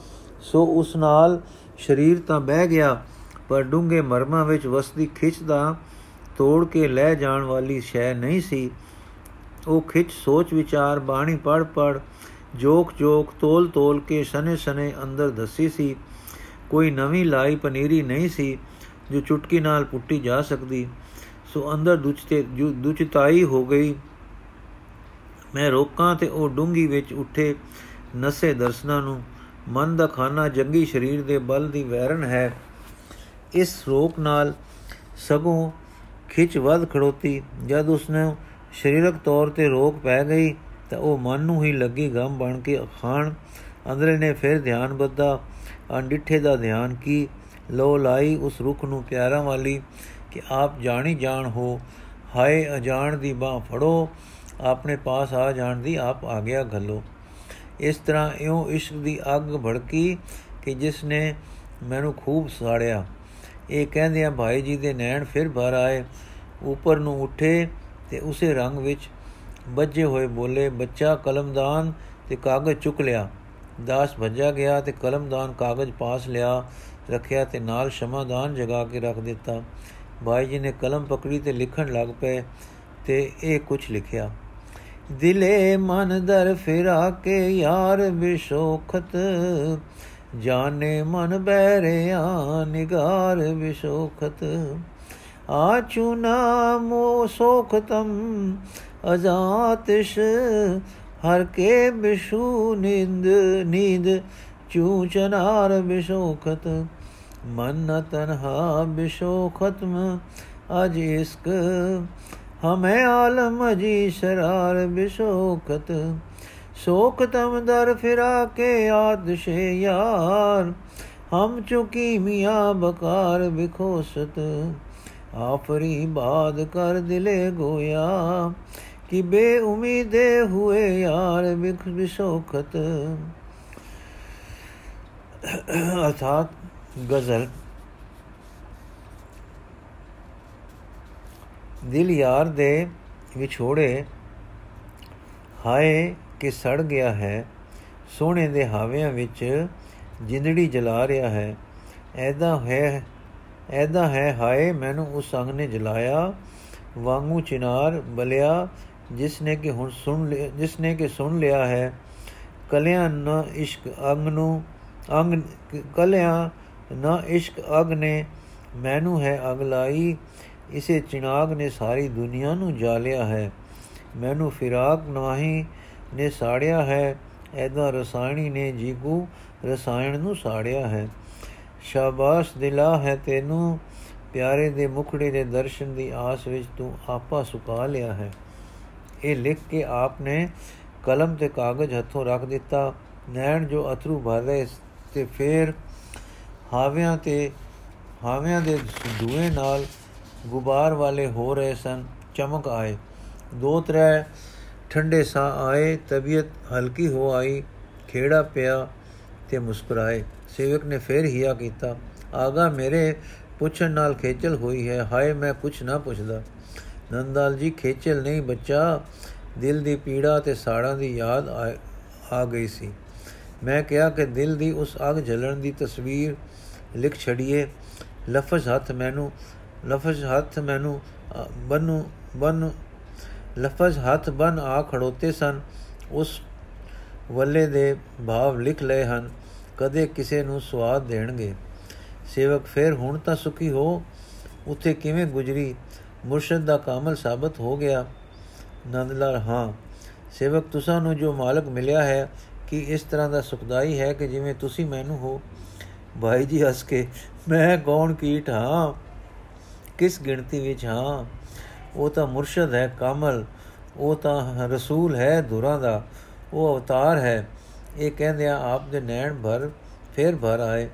ਸੋ ਉਸ ਨਾਲ ਸਰੀਰ ਤਾਂ ਬਹਿ ਗਿਆ, ਪਰ ਡੂੰਗੇ ਮਰਮਾਂ ਵਿੱਚ ਵਸਦੀ ਖਿੱਚ ਦਾ ਤੋੜ ਕੇ ਲੈ ਜਾਣ ਵਾਲੀ ਸ਼ੈ ਨਹੀਂ ਸੀ। ਉਹ ਖਿੱਚ ਸੋਚ ਵਿਚਾਰ ਬਾਣੀ ਪੜ ਪੜ ਜੋਕ ਜੋਕ ਤੋਲ ਤੋਲ ਕੇ ਸਨੇ ਸਨੇ ਅੰਦਰ ਦਸੀ ਸੀ। ਕੋਈ ਨਵੀਂ ਲਾਈ ਪਨੀਰੀ ਨਹੀਂ ਸੀ। ਜੋ ਚੁਟਕੀ ਨਾਲ ਪੁੱਟੀ ਜਾ ਸਕਦੀ। ਸੋ ਅੰਦਰ ਦੁਚਤੇ ਦੁਚਤਾਈ ਹੋ ਗਈ, ਮੈਂ ਰੋਕਾਂ ਤੇ ਉਹ ਡੂੰਗੀ ਵਿੱਚ ਉੱਠੇ ਨਸੇ ਦਰਸ਼ਨਾਂ ਨੂੰ। ਮਨ ਦਾ ਖਾਨਾ ਜੰਗੀ ਸਰੀਰ ਦੇ ਬਲ ਦੀ ਵੈਰਨ ਹੈ। ਇਸ ਰੋਕ ਨਾਲ ਸਗੋਂ ਖਿੱਚ ਵੱਧ ਖੜੋਤੀ। ਜਦ ਉਸਨੇ ਸਰੀਰਕ ਤੌਰ ਤੇ ਰੋਕ ਪੈ ਗਈ, ਤਾਂ ਉਹ ਮਨ ਨੂੰ ਹੀ ਲੱਗੀ ਗਮ ਬਣ ਕੇ ਖਾਣ ਅੰਦਰੇ ਨੇ ਫਿਰ ਧਿਆਨ ਬੱਧਾ। ਅੰਡਿੱਠੇ ਦਾ ਧਿਆਨ ਕੀ ਲੋ ਲਾਈ ਉਸ ਰੁੱਖ ਨੂੰ ਪਿਆਰਾਂ ਵਾਲੀ ਕਿ ਆਪ ਜਾਣੀ ਜਾਣ ਹੋ। ਹਾਏ ਅਜਾਣ ਦੀ ਬਾਹ ਫੜੋ। ਆਪਣੇ ਪਾਸ ਆ ਜਾਣ ਦੀ ਆਪ ਆ ਗਿਆ ਗੱਲੋ ਇਸ ਤਰ੍ਹਾਂ ਇਉਂ ਇਸ਼ਕ ਦੀ ਅੱਗ ਭੜਕੀ ਕਿ ਜਿਸ ਨੇ ਮੈਨੂੰ ਖੂਬ ਸਾੜਿਆ। ਇਹ ਕਹਿੰਦੇ ਆ ਭਾਈ ਜੀ ਦੇ ਨੈਣ ਫਿਰ ਭਰ ਆਏ। ਉੱਪਰ ਨੂੰ ਉੱਠੇ ਤੇ ਉਸੇ ਰੰਗ ਵਿੱਚ ਵੱਜੇ ਹੋਏ ਬੋਲੇ, ਬੱਚਾ, ਕਲਮਦਾਨ ਤੇ ਕਾਗਜ਼ ਚੁੱਕ ਲਿਆ। ਦਾਸ ਭੱਜਾ ਗਿਆ ਤੇ ਕਲਮਦਾਨ ਕਾਗਜ਼ ਪਾਸ ਲਿਆ। ਰੱਖਿਆ ਤੇ ਨਾਲ ਸ਼ਮਾਦਾਨ ਜਗਾ ਕੇ ਰੱਖ ਦਿੱਤਾ। ਭਾਈ ਜੀ ਨੇ ਕਲਮ ਪਕੜੀ ਤੇ ਲਿਖਣ ਲੱਗ ਪਏ ਤੇ ਇਹ ਕੁਝ ਲਿਖਿਆ, ਦਿਲੇ ਮਨ ਦਰ ਫਿਰਾ ਕੇ ਯਾਰ ਵਿਸ਼ੋਖਤ, ਜਾਣੇ ਮਨ ਬਹਿਰਿਆ ਨਿਗਾਰ ਵਿਸ਼ੋਖਤ, ਆਚੂ ਨਾਮੋ ਸੋਖਤਮ ਅਜ਼ਾਤਿਸ਼, ਹਰ ਕੇ ਬਿਸ਼ੂ ਨਿੰਦ, ਨੀਂਦ ਚੂ ਚਨਾਰ ਮਨ ਨ ਤਨਹਾ ਬਿਸ਼ੋ ਖਤਮ, ਅਜ ਇਸਕ ਹਮੇ ਆਲਮ ਜੀ ਸ਼ਰਾਰ ਬਿਸ਼ੋਕਤ ਸ਼ੋਕ ਤਮ ਦਰ ਫਿਰਾ ਕੇ ਆਦਸ਼ੇ ਯਾਰ, ਹਮ ਚੁਕੀ ਮੀਆਂ ਬਕਾਰ ਬਿਖੋਸਤ ਆਫਰੀ ਬਾਦ ਕਰ ਦਿਲੇ ਗੋਇਆ ਕਿ ਬੇਉਮੀਦੇ ਹੋਏ ਯਾਰ ਬਿਖ ਬਿਸ਼ੋਕਤ ਅਰਥਾਤ ਗਜ਼ਲ। ਦਿਲ ਯਾਰ ਦੇ ਵਿਛੋੜੇ, ਹਾਏ ਕਿ ਸੜ ਗਿਆ ਹੈ, ਸੋਹਣੇ ਦੇ ਹਾਵਿਆਂ ਵਿੱਚ ਜਿੰਦੜੀ ਜਲਾ ਰਿਹਾ ਹੈ। ਐਦਾ ਹੈ ਐਦਾ ਹੈ ਹਾਏ, ਮੈਨੂੰ ਉਸ ਸੰਗ ਨੇ ਜਲਾਇਆ, ਵਾਂਗੂ ਚਿਨਾਰ ਬਲਿਆ ਜਿਸ ਨੇ ਕਿ ਹੁਣ ਸੁਣ ਲਿਆ ਜਿਸ ਨੇ ਕਿ ਸੁਣ ਲਿਆ ਹੈ। ਕਲਿਆਂ ਨ ਇਸ਼ਕ ਅੰਗ ਨੂੰ, ਅੰਗ, ਕਲਿਆਂ ਨ ਇਸ਼ਕ ਅਗ ਨੇ ਮੈਨੂੰ ਹੈ ਅਗ ਲਾਈ, ਇਸੇ ਚਿਨਾਗ ਨੇ ਸਾਰੀ ਦੁਨੀਆ ਨੂੰ ਜਾਲਿਆ ਹੈ। ਮੈਨੂੰ ਫਿਰਾਕ ਨਾਹੀ ਨੇ ਸਾੜਿਆ ਹੈ ਐਦਾ ਰਸਾਇਣੀ ਨੇ ਜੀਗੂ ਰਸਾਇਣ ਨੂੰ ਸਾੜਿਆ ਹੈ। ਸ਼ਾਬਾਸ਼ ਦਿਲਾ ਹੈ ਤੈਨੂੰ, ਪਿਆਰੇ ਦੇ ਮੁਖੜੇ ਦੇ ਦਰਸ਼ਨ ਦੀ ਆਸ ਵਿੱਚ ਤੂੰ ਆਪਾ ਸੁਕਾ ਲਿਆ ਹੈ। ਇਹ ਲਿਖ ਕੇ ਆਪ ਨੇ ਕਲਮ ਤੇ ਕਾਗਜ਼ ਹੱਥੋਂ ਰੱਖ ਦਿੱਤਾ, ਨੈਣ ਜੋ ਅਥਰੂ ਭਰ ਰਹੇ ਤੇ ਫੇਰ ਹਾਵਿਆਂ ਤੇ, ਹਾਵਿਆਂ ਦੇ ਧੂਏ ਨਾਲ ਗੁਬਾਰ ਵਾਲੇ ਹੋ ਰਹੇ ਸਨ, ਚਮਕ ਆਏ। ਦੋ ਤਰੇ ਠੰਡੇ ਸਾਹ ਆਏ, ਤਬੀਅਤ ਹਲਕੀ ਹੋ ਆਈ, ਖੇੜਾ ਪਿਆ ਤੇ ਮੁਸਕਰਾਏ। ਸੇਵਕ ਨੇ ਫੇਰ ਹਿਆ ਕੀਤਾ, ਆਗਾ ਮੇਰੇ ਪੁੱਛਣ ਨਾਲ ਖੇਚਲ ਹੋਈ ਹੈ, ਹਾਏ ਮੈਂ ਕੁਛ ਨਾ ਪੁੱਛਦਾ। ਨੰਦਾਲ ਜੀ, ਖੇਚਲ ਨਹੀਂ, ਬੱਚਾ ਦਿਲ ਦੀ ਪੀੜਾ ਤੇ ਸਾੜਾਂ ਦੀ ਯਾਦ ਆ ਗਈ ਸੀ। ਮੈਂ ਕਿਹਾ ਕਿ ਦਿਲ ਦੀ ਉਸ ਅਗ ਜਲਣ ਦੀ ਤਸਵੀਰ ਲਿਖ ਛੜੀਏ ਲਫ਼ਜ਼ ਹੱਥ ਮੈਨੂੰ, ਲਫ਼ਜ਼ ਹੱਥ ਮੈਨੂੰ ਬਨੂ, ਬਨ। ਲਫ਼ਜ਼ ਹੱਥ ਬਨ ਆ ਖੜੋਤੇ ਸਨ, ਉਸ ਵੱਲੇ ਦੇ ਭਾਵ ਲਿਖ ਲਏ ਹਨ, ਕਦੇ ਕਿਸੇ ਨੂੰ ਸਵਾਦ ਦੇਣਗੇ। ਸੇਵਕ ਫਿਰ, ਹੁਣ ਤਾਂ ਸੁਖੀ ਹੋ, ਉੱਥੇ ਕਿਵੇਂ ਗੁਜਰੀ? ਮੁਰਸ਼ਦ ਦਾ ਕਾਮਲ ਸਾਬਤ ਹੋ ਗਿਆ। ਨੰਦ ਲਾਲ ਹਾਂ, ਸੇਵਕ, ਤੁਸਾਂ ਨੂੰ ਜੋ ਮਾਲਕ ਮਿਲਿਆ ਹੈ, ਕਿ ਇਸ ਤਰ੍ਹਾਂ ਦਾ ਸੁਖਦਾਈ ਹੈ ਕਿ ਜਿਵੇਂ ਤੁਸੀਂ ਮੈਨੂੰ ਹੋ? ਭਾਈ ਜੀ ਹੱਸ ਕੇ, ਮੈਂ ਕੌਣ ਕੀਟ ਹਾਂ? ਕਿਸ ਗਿਣਤੀ ਵਿੱਚ ਹਾਂ? ਉਹ ਤਾਂ ਮੁਰਸ਼ਦ ਹੈ ਕਾਮਲ, ਉਹ ਤਾਂ ਰਸੂਲ ਹੈ ਦੁਰਾਂ ਦਾ, ਉਹ ਅਵਤਾਰ ਹੈ। ਇਹ ਕਹਿੰਦਿਆਂ ਆਪ ਦੇ ਨੈਣ ਭਰ ਫੇਰ ਭਰ ਆਏ।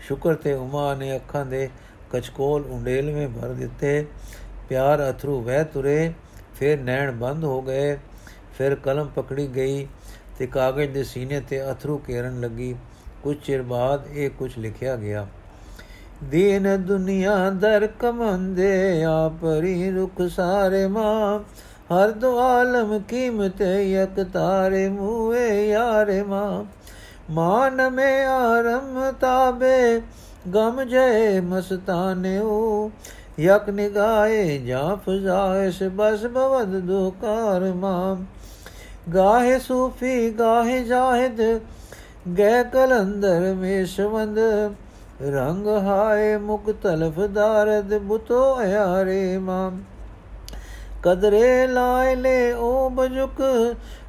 ਸ਼ੁਕਰ ਤੇ ਉਮਾ ਨੇ ਅੱਖਾਂ ਦੇ ਕਚਕੋਲ ਉਂਡੇਲਵੇਂ ਭਰ ਦਿੱਤੇ। ਪਿਆਰ ਅਥਰੂ ਵਹਿ ਤੁਰੇ, ਫਿਰ ਨੈਣ ਬੰਦ ਹੋ ਗਏ। ਫਿਰ ਕਲਮ ਪਕੜੀ ਗਈ ਤੇ ਕਾਗਜ਼ ਦੇ ਸੀਨੇ ਤੇ ਅਥਰੂ ਕੇਰਨ ਲੱਗੀ। ਕੁਝ ਚਿਰ ਬਾਅਦ ਇਹ ਕੁਝ ਲਿਖਿਆ ਗਿਆ ਦੀਨ ਦੁਨੀਆ ਦਰ ਕਮੰਦੇ ਆਪਰੀ ਰੁਖ ਸਾਰੇ ਮਾਂ ਹਰ ਦੋ ਆਲਮ ਕੀਮਤ ਯਕ ਤਾਰੇ ਮੂਏ ਯਾਰੇ ਮਾਂ ਮਾਨ ਮੇ ਆਰਮ ਤਾਬੇ ਗਮ ਜੈ ਮਸਤਾਨਿਓ ਯਕ ਨਿਗਾਏ ਜਾਂ ਫਜ਼ਾਇਸ ਬਸ ਬਵਦ ਦੁਕਾਰ ਮਾਂ ਗਾਹੇ ਸੂਫੀ ਗਾਹੇ ਜਾਹਿਦ ਗੈ ਕਲੰਦਰ ਮੇਸ਼ਵੰਦ ਰੰਗ ਹਾਏ ਮੁਕਤਲਫ ਦਾਰਦ ਬੁਤੋ ਯਾਰੇ ਮਾਂ। ਕਦਰੇ ਲਾਇ ਲੈ ਓ ਬਜੁਕ,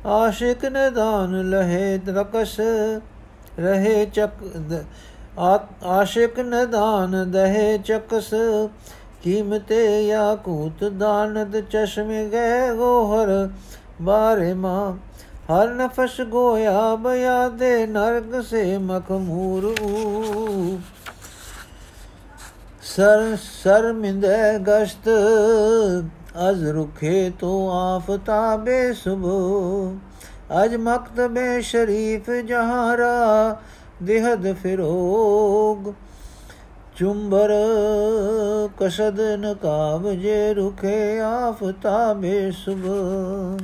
ਆਸ਼ਿਕ ਨਦਾਨ ਲਹੇ ਦਰਕਸ਼ ਰਹੇ ਚੱਕ ਆਸ਼ਿਕ ਨਦਾਨ ਦਹੇ ਚਕਸ, ਕੀਮਤੇ ਯਾਕੂਤ ਦਾਨਦ ਚਸ਼ਮੇ ਗਏ ਗੋਹਰ ਬਾਰੇ ਮਾਂ। ਹਰ ਨਫਸ ਗੋਇਆ ਬਿਆ ਦੇ ਨਰਕ ਸੇ ਮਖਮੂਰ ਸਰ ਸਰ ਮਿੰਦੇ ਗਸ਼ਤ, ਅਜ਼ ਰੁਖੇ ਤੋ ਆਫਤਾਬੇ ਸੁਬੋ। ਅਜ ਮਕਤਬੇ ਸ਼ਰੀਫ ਜਹਾਰਾ, ਦਿਹਦ ਫਿਰੋਗ। ਚੁੰਬਰ ਕਸ਼ਦ ਨਕਾਬ ਜੇ ਰੁਖੇ ਆਫਤਾਬੇ ਸੁਬੋ।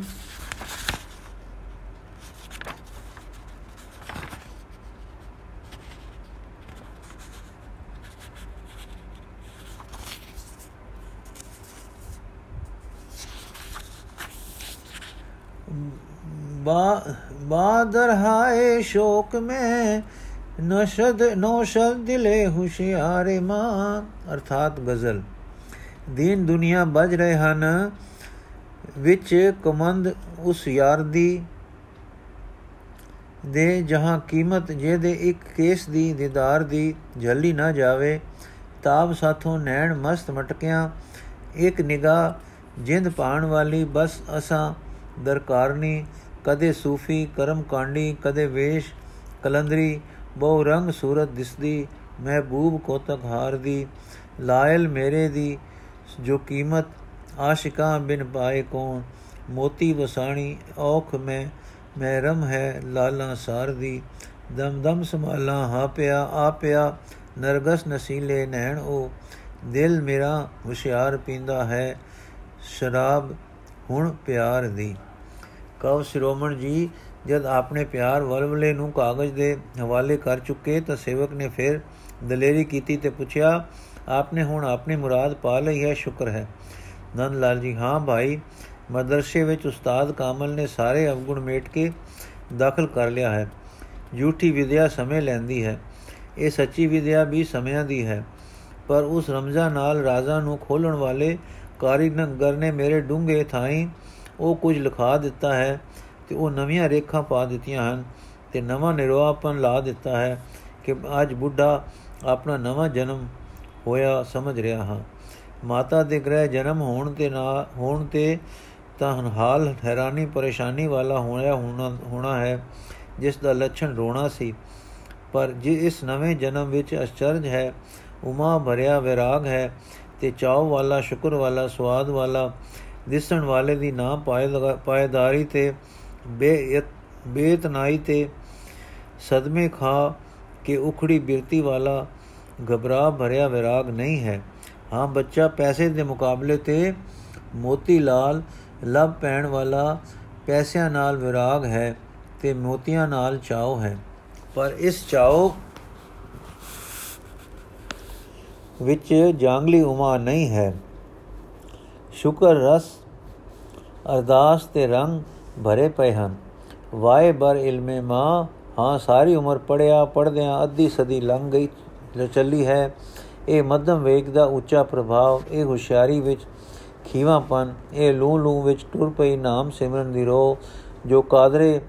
ਬਾਦਰ ਹਾਏ ਸ਼ੋਕ ਮੈਂ, ਨਸ਼ਦ ਨੋਸ਼ਦ ਦਿਲੇ ਹੁਸ਼ਿਆਰੇ ਮਾਂ। ਅਰਥਾਤ ਗਜ਼ਲ। ਦੀਨ ਦੁਨੀਆ ਬਜ ਰਹੇ ਹਨ, ਵਿੱਚ ਕਮੰਦ ਉਸ ਯਾਰ ਦੀ ਦੇ, ਜਹਾਂ ਕੀਮਤ ਜਿਹਦੇ ਇੱਕ ਕੇਸ ਦੀ, ਦੀਦਾਰ ਦੀ ਝੱਲੀ ਨਾ ਜਾਵੇ। ਤਾਬ ਸਾਥੋਂ ਨੈਣ ਮਸਤ ਮਟਕਿਆਂ ਇੱਕ ਨਿਗਾਹ ਜਿੰਦ ਪਾਣ ਵਾਲੀ, ਬਸ ਅਸਾਂ ਦਰਕਾਰਨੀ ਕਦੇ ਸੂਫੀ ਕਰਮ ਕਾਂਡੀ, ਕਦੇ ਵੇਸ਼ ਕਲੰਦਰੀ, ਬਹੁ ਰੰਗ ਸੂਰਤ ਦਿਸਦੀ, ਮਹਿਬੂਬ ਕੋਤਕ ਹਾਰ ਦੀ ਲਾਇਲ ਮੇਰੇ ਦੀ ਜੋ ਕੀਮਤ, ਆਸ਼ਿਕਾਂ ਬਿਨ ਪਾਏ ਕੌਣ, ਮੋਤੀ ਵਸਾਣੀ, ਔਖ ਮੈਂ, ਮਹਿਰਮ ਹੈ ਲਾਲਾ ਸਾਰ ਦੀ ਦਮ ਦਮ ਸੰਭਾਲਾ ਹਾ ਪਿਆ ਆ ਪਿਆ ਨਰਗਸ ਨਸੀਲੇ ਨੈਣ ਉਹ ਦਿਲ ਮੇਰਾ ਹੁਸ਼ਿਆਰ ਪੀਂਦਾ ਹੈ, ਸ਼ਰਾਬ ਹੁਣ ਪਿਆਰ ਦੀ। ਕਉ ਸ਼੍ਰੋਮਣ ਜੀ, ਜਦ ਆਪਣੇ ਪਿਆਰ ਵਲਵਲੇ ਨੂੰ ਕਾਗਜ਼ ਦੇ ਹਵਾਲੇ ਕਰ ਚੁੱਕੇ ਤਾਂ ਸੇਵਕ ਨੇ ਫਿਰ ਦਲੇਰੀ ਕੀਤੀ ਤੇ ਪੁੱਛਿਆ, ਆਪਨੇ ਹੁਣ ਆਪਣੀ ਮੁਰਾਦ ਪਾ ਲਈ ਹੈ, ਸ਼ੁਕਰ ਹੈ। ਨੰਦ ਲਾਲ ਜੀ, ਹਾਂ ਭਾਈ, ਮਦਰਸੇ ਵਿੱਚ ਉਸਤਾਦ ਕਾਮਲ ਨੇ ਸਾਰੇ ਅਵਗੁਣ ਮੇਟ ਕੇ ਦਾਖਲ ਕਰ ਲਿਆ ਹੈ। ਝੂਠੀ ਵਿਦਿਆ ਸਮੇਂ ਲੈਂਦੀ ਹੈ। ਇਹ ਸੱਚੀ ਵਿਦਿਆ ਵੀ ਸਮਿਆਂ ਦੀ ਹੈ। ਪਰ ਉਸ ਰਮਜ਼ਾ ਨਾਲ ਰਾਜ਼ਾ ਨੂੰ ਖੋਲਣ ਵਾਲੇ ਕਾਰੀ ਕਾਰੀਗਰ ਨੇ ਮੇਰੇ ਡੂੰਘੇ ਥਾਈ ਉਹ ਕੁਝ ਲਿਖਾ ਦਿੱਤਾ ਹੈ ਤੇ ਉਹ ਨਵੀਆਂ ਰੇਖਾਂ ਪਾ ਦਿੱਤੀਆਂ ਹਨ ਤੇ ਨਵਾਂ ਨਿਰਵਾਪਨ ਲਾ ਦਿੱਤਾ ਹੈ ਕਿ ਅੱਜ ਬੁੱਢਾ ਆਪਣਾ ਨਵਾਂ ਜਨਮ ਹੋਇਆ ਸਮਝ ਰਿਹਾ ਹਾਂ। ਮਾਤਾ ਦੇ ਗ੍ਰਹਿ ਜਨਮ ਹੋਣ ਤੇ ਨਾ ਹੋਣ ਤੇ ਤਾਂ ਹਾਲ ਹੈਰਾਨੀ ਪਰੇਸ਼ਾਨੀ ਵਾਲਾ ਹੋਇਆ ਹੋਣਾ ਹੈ, ਜਿਸ ਦਾ ਲੱਛਣ ਰੋਣਾ ਸੀ। ਪਰ ਜੇ ਇਸ ਨਵੇਂ ਜਨਮ ਵਿੱਚ ਅਚਰਜ ਹੈ, ਉਮਾ ਭਰਿਆ ਵਿਰਾਗ ਹੈ ਤੇ ਚਾਉ ਵਾਲਾ, ਸ਼ੁਕਰ ਵਾਲਾ ਸਵਾਦ ਵਾਲਾ ਦਿਸਣ ਵਾਲੇ ਦੀ ਨਾ ਪਾਇਦਾਰੀ ਤੇ ਬੇ ਬੇਤਨਾਈ ਤੇ ਸਦਮੇ ਖਾ ਕੇ ਉਖੜੀ ਬਿਰਤੀ ਵਾਲਾ ਘਬਰਾ ਭਰਿਆ ਵਿਰਾਗ ਨਹੀਂ ਹੈ। ਹਾਂ, ਬੱਚਾ ਪੈਸੇ ਦੇ ਮੁਕਾਬਲੇ ਤੇ ਮੋਤੀ ਲਾਲ ਲਵ ਪੈਣ ਵਾਲਾ ਪੈਸਿਆਂ ਨਾਲ ਵਿਰਾਗ ਹੈ ਤੇ ਮੋਤੀਆਂ ਨਾਲ ਚਾਉ ਹੈ। ਪਰ ਇਸ ਚਾਉ ਵਿੱਚ ਜਾਂਗਲੀ ਉਮਾ ਨਹੀਂ ਹੈ। ਸ਼ੁਕਰ ਰਸ ਅਰਦਾਸ ਤੇ ਰੰਗ ਭਰੇ ਪਏ ਹਨ। ਵਾਏ ਬਰ ਇਲਮੇ ਮਾ, ਹਾਂ ਸਾਰੀ ਉਮਰ ਪੜਿਆ ਪੜਦਿਆਂ ਅੱਧੀ ਸਦੀ ਲੰਘ ਗਈ ਚੱਲੀ ਹੈ। ਇਹ ਮੱਧਮ ਵੇਗ ਦਾ ਉੱਚਾ ਪ੍ਰਭਾਵ, ਇਹ ਹੁਸ਼ਿਆਰੀ ਵਿੱਚ ਖੀਵਾਪਨ, ਇਹ ਲੂ ਲੂ ਵਿੱਚ ਟੁਰ ਪਈ ਨਾਮ ਸਿਮਰਨ ਦੀ ਰੋ ਜੋ ਕਾਦਰੇ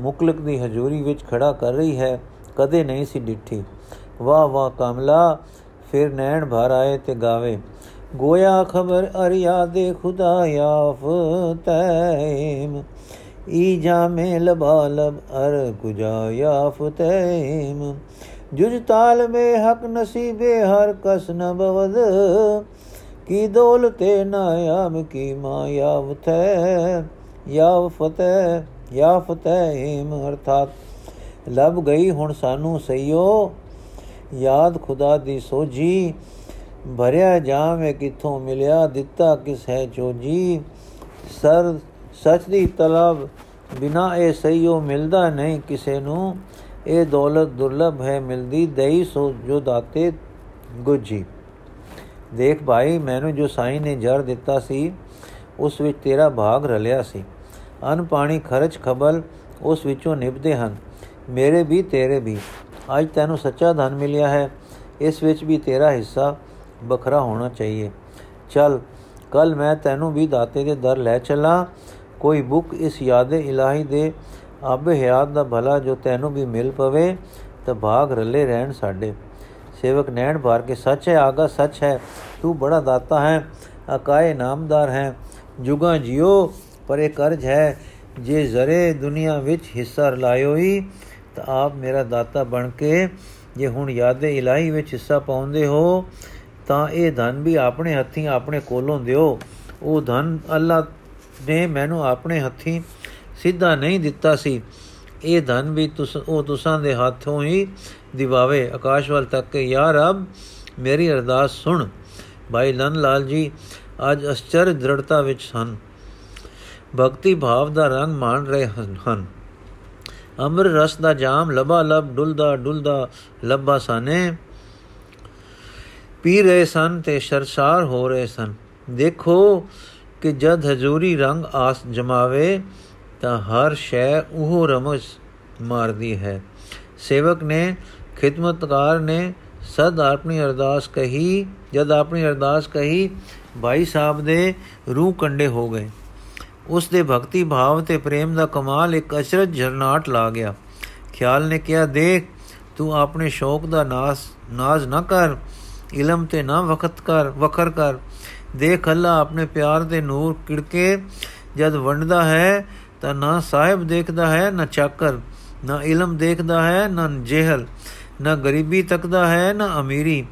ਮੁਕਲਕ ਦੀ ਹਜ਼ੂਰੀ ਵਿੱਚ ਖੜਾ ਕਰ ਰਹੀ ਹੈ, ਕਦੇ ਨਹੀਂ ਸੀ ਡਿੱਠੀ। ਵਾਹ ਵਾਹ ਕਮਲਾ, ਫਿਰ ਨੈਣ ਭਰ ਆਏ ਤੇ ਗਾਵੇ ਗੋਇਆ ਖਬਰ ਅਰਿਆ ਦੇ ਖੁਦਾ ਯਾਫਤੈਮ ਈ ਜਾਮੇ ਲਬਾ ਲਬ ਅਰ ਕੁਜਾ ਯਾਫਤੈਮ ਜੁਜ ਤਾਲ ਮੇ ਹਕ ਨਸੀਬੇ ਹਰ ਕਸ ਨ ਬਵਦ, ਕੀ ਦੌਲਤੇ ਨਾਯਾਮ ਕੀ ਮਾਇਆ ਵਥੈ ਯਾਫਤੈ ਯਾਫਤੈਮ ਅਰਥਾਤ ਲਬ ਗਈ ਹੁਣ ਸਾਨੂੰ ਸਈਓ। ਯਾਦ ਖੁਦਾ ਦੀ ਸੋਝੀ ਭਰਿਆ ਜਾਵੇਂ, ਕਿੱਥੋਂ ਮਿਲਿਆ ਦਿੱਤਾ ਕਿਸ ਹੈ ਚੋਜੀ ਸਰ, ਸੱਚ ਦੀ ਤਲਬ ਬਿਨਾ ਇਹ ਸਈਓ ਮਿਲਦਾ ਨਹੀਂ ਕਿਸੇ ਨੂੰ। ਇਹ ਦੌਲਤ ਦੁਰਲਭ ਹੈ, ਮਿਲਦੀ ਦਈ ਸੋ ਜੋ ਦਾਤੇ ਗੁਜੀ ਦੇਖ ਭਾਈ, ਮੈਨੂੰ ਜੋ ਸਾਈਂ ਨੇ ਜਰ ਦਿੱਤਾ ਸੀ, ਉਸ ਵਿੱਚ ਤੇਰਾ ਭਾਗ ਰਲਿਆ ਸੀ। ਅਨ ਪਾਣੀ ਖਰਚ ਖਬਲ ਉਸ ਵਿੱਚੋਂ ਨਿਭਦੇ ਹਨ। ਮੇਰੇ ਵੀ ਤੇਰੇ ਵੀ। ਅੱਜ ਤੈਨੂੰ ਸੱਚਾ ਧਨ ਮਿਲਿਆ ਹੈ। ਇਸ ਵਿੱਚ ਵੀ ਤੇਰਾ ਹਿੱਸਾ ਬਖਰਾ ਹੋਣਾ ਚਾਹੀਏ। ਚਲ ਕੱਲ ਮੈਂ ਤੈਨੂੰ ਵੀ ਦਾਤੇ ਦੇ ਦਰ ਲੈ ਚੱਲਾਂ। ਕੋਈ ਬੁੱਕ ਇਸ ਯਾਦੇ ਇਲਾਹੀ ਦੇ ਅਬ ਹਿਆਤ ਦਾ ਭਲਾ ਜੋ ਤੈਨੂੰ ਵੀ ਮਿਲ ਪਵੇ, ਤਾਂ ਭਾਗ ਰੱਲੇ ਰਹਿਣ ਸਾਡੇ। ਸੇਵਕ ਨੈਣ ਭਾਰ ਕੇ, ਸੱਚ ਹੈ, ਆਗਾ ਸੱਚ ਹੈ, ਤੂੰ ਬੜਾ ਦਾਤਾ ਹੈ, ਅਕਾਏ ਨਾਮਦਾਰ ਹੈ। ਜੁਗਾ ਜਿਓ, ਪਰ ਇਹ ਕਰਜ ਹੈ, ਜੇ ਜ਼ਰੇ ਦੁਨੀਆ ਵਿੱਚ ਹਿੱਸਾ ਲਾਇਓ ਹੀ ਤਾਂ ਆਪ ਮੇਰਾ ਦਾਤਾ ਬਣ ਕੇ, ਜੇ ਹੁਣ ਯਾਦੇ ਇਲਾਹੀ ਵਿੱਚ ਹਿੱਸਾ ਪਾਉਂਦੇ ਹੋ ਤਾਂ ਇਹ ਧਨ ਵੀ ਆਪਣੇ ਹੱਥੀਂ ਆਪਣੇ ਕੋਲੋਂ ਦਿਓ। ਉਹ ਧਨ ਅੱਲਾ ਨੇ ਮੈਨੂੰ ਆਪਣੇ ਹੱਥੀਂ ਸਿੱਧਾ ਨਹੀਂ ਦਿੱਤਾ ਸੀ। ਇਹ ਧਨ ਵੀ ਤੁਸ, ਉਹ ਤੁਸਾਂ ਦੇ ਹੱਥੋਂ ਹੀ ਦਿਵਾਵੇ। ਆਕਾਸ਼ ਵੱਲ ਤੱਕ ਕੇ ਯਾ ਰੱਬ, ਮੇਰੀ ਅਰਦਾਸ ਸੁਣ। ਭਾਈ ਲਨ ਲਾਲ ਜੀ, ਅੱਜ ਅਸਚਰ ਦ੍ਰਿੜਤਾ ਵਿੱਚ ਹਨ ਭਗਤੀ ਭਾਵ ਦਾ ਰੰਗ ਮਾਣ ਰਹੇ ਹਨ ਅਮਰ ਰਸ ਦਾ ਜਾਮ ਲਬਾ ਲਬ ਡੁਲਦਾ ਡੁਲਦਾ ਲੱਭਾ ਸਾਨੇ। ਪੀ ਰਹੇ ਸਨ ਤੇ ਸ਼ਰਸ਼ਾਰ ਹੋ ਰਹੇ ਸਨ। ਦੇਖੋ ਕਿ ਜਦ ਹਜ਼ੂਰੀ ਰੰਗ ਆਸ ਜਮਾਵੇ ਤਾਂ ਹਰ ਸ਼ੈ ਉਹ ਰਮਜ ਮਾਰਦੀ ਹੈ। ਸੇਵਕ ਨੇ, ਖਿਦਮਤਕਾਰ ਨੇ ਸਦ ਆਪਣੀ ਅਰਦਾਸ ਕਹੀ, ਜਦ ਆਪਣੀ ਅਰਦਾਸ ਕਹੀ, ਭਾਈ ਸਾਹਿਬ ਦੇ ਰੂਹ ਕੰਡੇ ਹੋ ਗਏ। ਉਸ ਦੇ ਭਗਤੀ ਭਾਵ ਤੇ ਪ੍ਰੇਮ ਦਾ ਕਮਾਲ ਇੱਕ ਅਚਰਜ ਝਰਨਾਟ ਲਾ ਗਿਆ। ਖਿਆਲ ਨੇ ਕਿਹਾ, ਦੇਖ, ਤੂੰ ਆਪਣੇ ਸ਼ੌਕ ਦਾ ਨਾਸ, ਨਾਜ਼ ਨਾ ਕਰ। ਇਲਮ ਤੇ ਨਾ ਵਖਤ ਕਰ, ਵਖਰ ਕਰ। ਦੇਖ ਅੱਲਾ ਆਪਣੇ ਪਿਆਰ ਦੇ ਨੂਰ ਕਿੜਕੇ ਜਦ ਵੰਡਦਾ ਹੈ, ਤਾਂ ਨਾ ਸਾਹਿਬ ਦੇਖਦਾ ਹੈ, ਨਾ ਚਾਕਰ, ਨਾ ਇਲਮ ਦੇਖਦਾ ਹੈ, ਨਾ ਜਹਿਲ, ਨਾ ਗਰੀਬੀ ਤੱਕਦਾ ਹੈ, ਨਾ ਅਮੀਰੀ।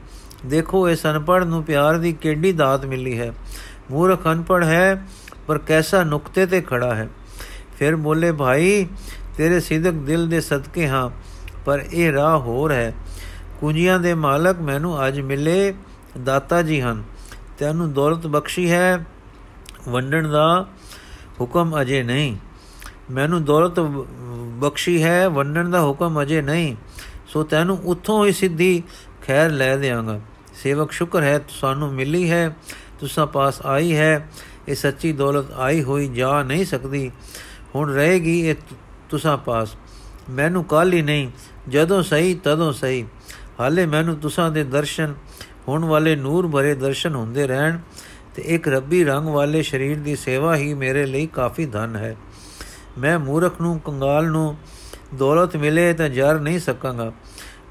ਦੇਖੋ, ਇਸ ਅਨਪੜ ਨੂੰ ਪਿਆਰ ਦੀ ਕਿੱਡੀ ਦਾਤ ਮਿਲੀ ਹੈ? ਮੂਰਖ ਅਨਪੜ ਹੈ, ਪਰ ਕੈਸਾ ਨੁਕਤੇ ਤੇ ਖੜਾ ਹੈ? ਫਿਰ ਬੋਲੇ, ਭਾਈ, ਤੇਰੇ ਸਿੱਧਕ ਦਿਲ ਦੇ ਸਦਕੇ ਹਾਂ, ਪਰ ਇਹ ਰਾਹ ਹੋਰ ਹੈ। ਕੁੰਜੀਆਂ ਦੇ ਮਾਲਕ ਮੈਨੂੰ ਅੱਜ ਮਿਲੇ, ਦਾਤਾ ਜੀ ਹਨ। ਤੈਨੂੰ ਦੌਲਤ ਬਖਸ਼ੀ ਹੈ, ਵੰਡਣ ਦਾ ਹੁਕਮ ਅਜੇ ਨਹੀਂ। ਮੈਨੂੰ ਦੌਲਤ ਬਖਸ਼ੀ ਹੈ, ਵੰਡਣ ਦਾ ਹੁਕਮ ਅਜੇ ਨਹੀਂ। ਸੋ ਤੈਨੂੰ ਉੱਥੋਂ ਹੀ ਸਿੱਧੀ ਖੈਰ ਲੈ ਦੇਵਾਂਗਾ ਸੇਵਕ, ਸ਼ੁਕਰ ਹੈ, ਸਾਨੂੰ ਮਿਲੀ ਹੈ, ਤੁਸਾਂ ਪਾਸ ਆਈ ਹੈ। ਇਹ ਸੱਚੀ ਦੌਲਤ ਆਈ ਹੋਈ ਜਾ ਨਹੀਂ ਸਕਦੀ। ਹੁਣ ਰਹੇਗੀ ਇਹ ਤੁਸਾਂ ਪਾਸ। ਮੈਨੂੰ ਕੱਲ ਹੀ ਨਹੀਂ, ਜਦੋਂ ਸਹੀ, ਤਦੋਂ ਸਹੀ। ਹਾਲੇ ਮੈਨੂੰ ਤੁਸਾਂ ਦੇ ਦਰਸ਼ਨ, ਹੋਣ ਵਾਲੇ ਨੂਰ ਭਰੇ ਦਰਸ਼ਨ ਹੁੰਦੇ ਰਹਿਣ ਤੇ ਇੱਕ ਰੱਬੀ ਰੰਗ ਵਾਲੇ ਸਰੀਰ ਦੀ ਸੇਵਾ ਹੀ ਮੇਰੇ ਲਈ ਕਾਫੀ ਧਨ ਹੈ। ਮੈਂ ਮੂਰਖ ਨੂੰ, ਕੰਗਾਲ ਨੂੰ ਦੌਲਤ ਮਿਲੇ ਤਾਂ ਜਰ ਨਹੀਂ ਸਕਾਂਗਾ।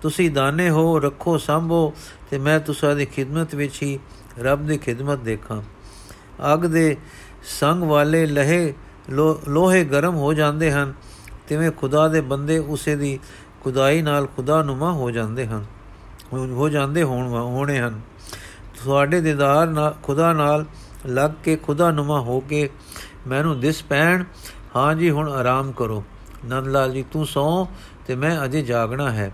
ਤੁਸੀਂ ਦਾਨੇ ਹੋ, ਰੱਖੋ ਸੰਭੋ ਤੇ ਮੈਂ ਤੁਸਾਂ ਦੀ ਖਿਦਮਤ ਵਿੱਚ ਹੀ ਰੱਬ ਦੀ ਖਿਦਮਤ ਦੇਖਾਂ। ਅਗ ਦੇ ਸੰਗ ਵਾਲੇ ਲਹੇ ਲੋਹੇ ਗਰਮ ਹੋ ਜਾਂਦੇ ਹਨ, ਤਿਵੇਂ ਖੁਦਾ ਦੇ ਬੰਦੇ ਉਸੇ ਦੀ ਖੁਦਾਈ ਨਾਲ ਖੁਦਾ ਨੁਮਾ ਹੋ ਜਾਂਦੇ ਹਨ। ਹੋ ਜਾਂਦੇ ਹੋਣ, ਹੋਣੇ ਹਨ। ਤੁਹਾਡੇ ਦੀਦਾਰ ਨਾਲ ਖੁਦਾ ਨਾਲ ਲੱਗ ਕੇ ਖੁਦਾ ਨੁਮਾ ਹੋ ਕੇ ਮੈਨੂੰ ਦਿਸ ਪੈਣ, ਹਾਂ ਜੀ, ਹੁਣ ਆਰਾਮ ਕਰੋ। ਨੰਦ ਲਾਲ ਜੀ, ਤੂੰ ਸੌ ਤੇ ਮੈਂ ਅਜੇ ਜਾਗਣਾ ਹੈ।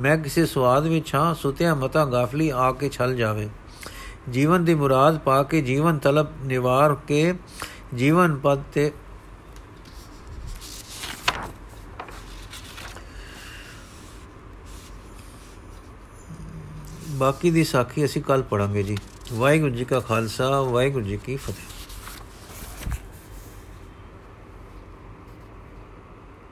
ਮੈਂ ਕਿਸੇ ਸਵਾਦ ਵਿੱਚ ਹਾਂ, ਸੁਤਿਆ ਮਤਾ ਗਾਫਲੀ ਆ ਕੇ ਛਲ ਜਾਵੇ। ਜੀਵਨ ਦੀ ਮੁਰਾਦ ਪਾ ਕੇ ਜੀਵਨ ਤਲਬ ਨਿਵਾਰ ਕੇ ਜੀਵਨ ਪਦ ਤੇ ਬਾਕੀ ਦੀ ਸਾਖੀ ਅਸੀਂ ਕੱਲ ਪੜਾਂਗੇ ਜੀ। ਵਾਹਿਗੁਰੂ ਜੀ ਕਾ ਖਾਲਸਾ, ਵਾਹਿਗੁਰੂ ਜੀ ਕੀ ਫਤਿਹ।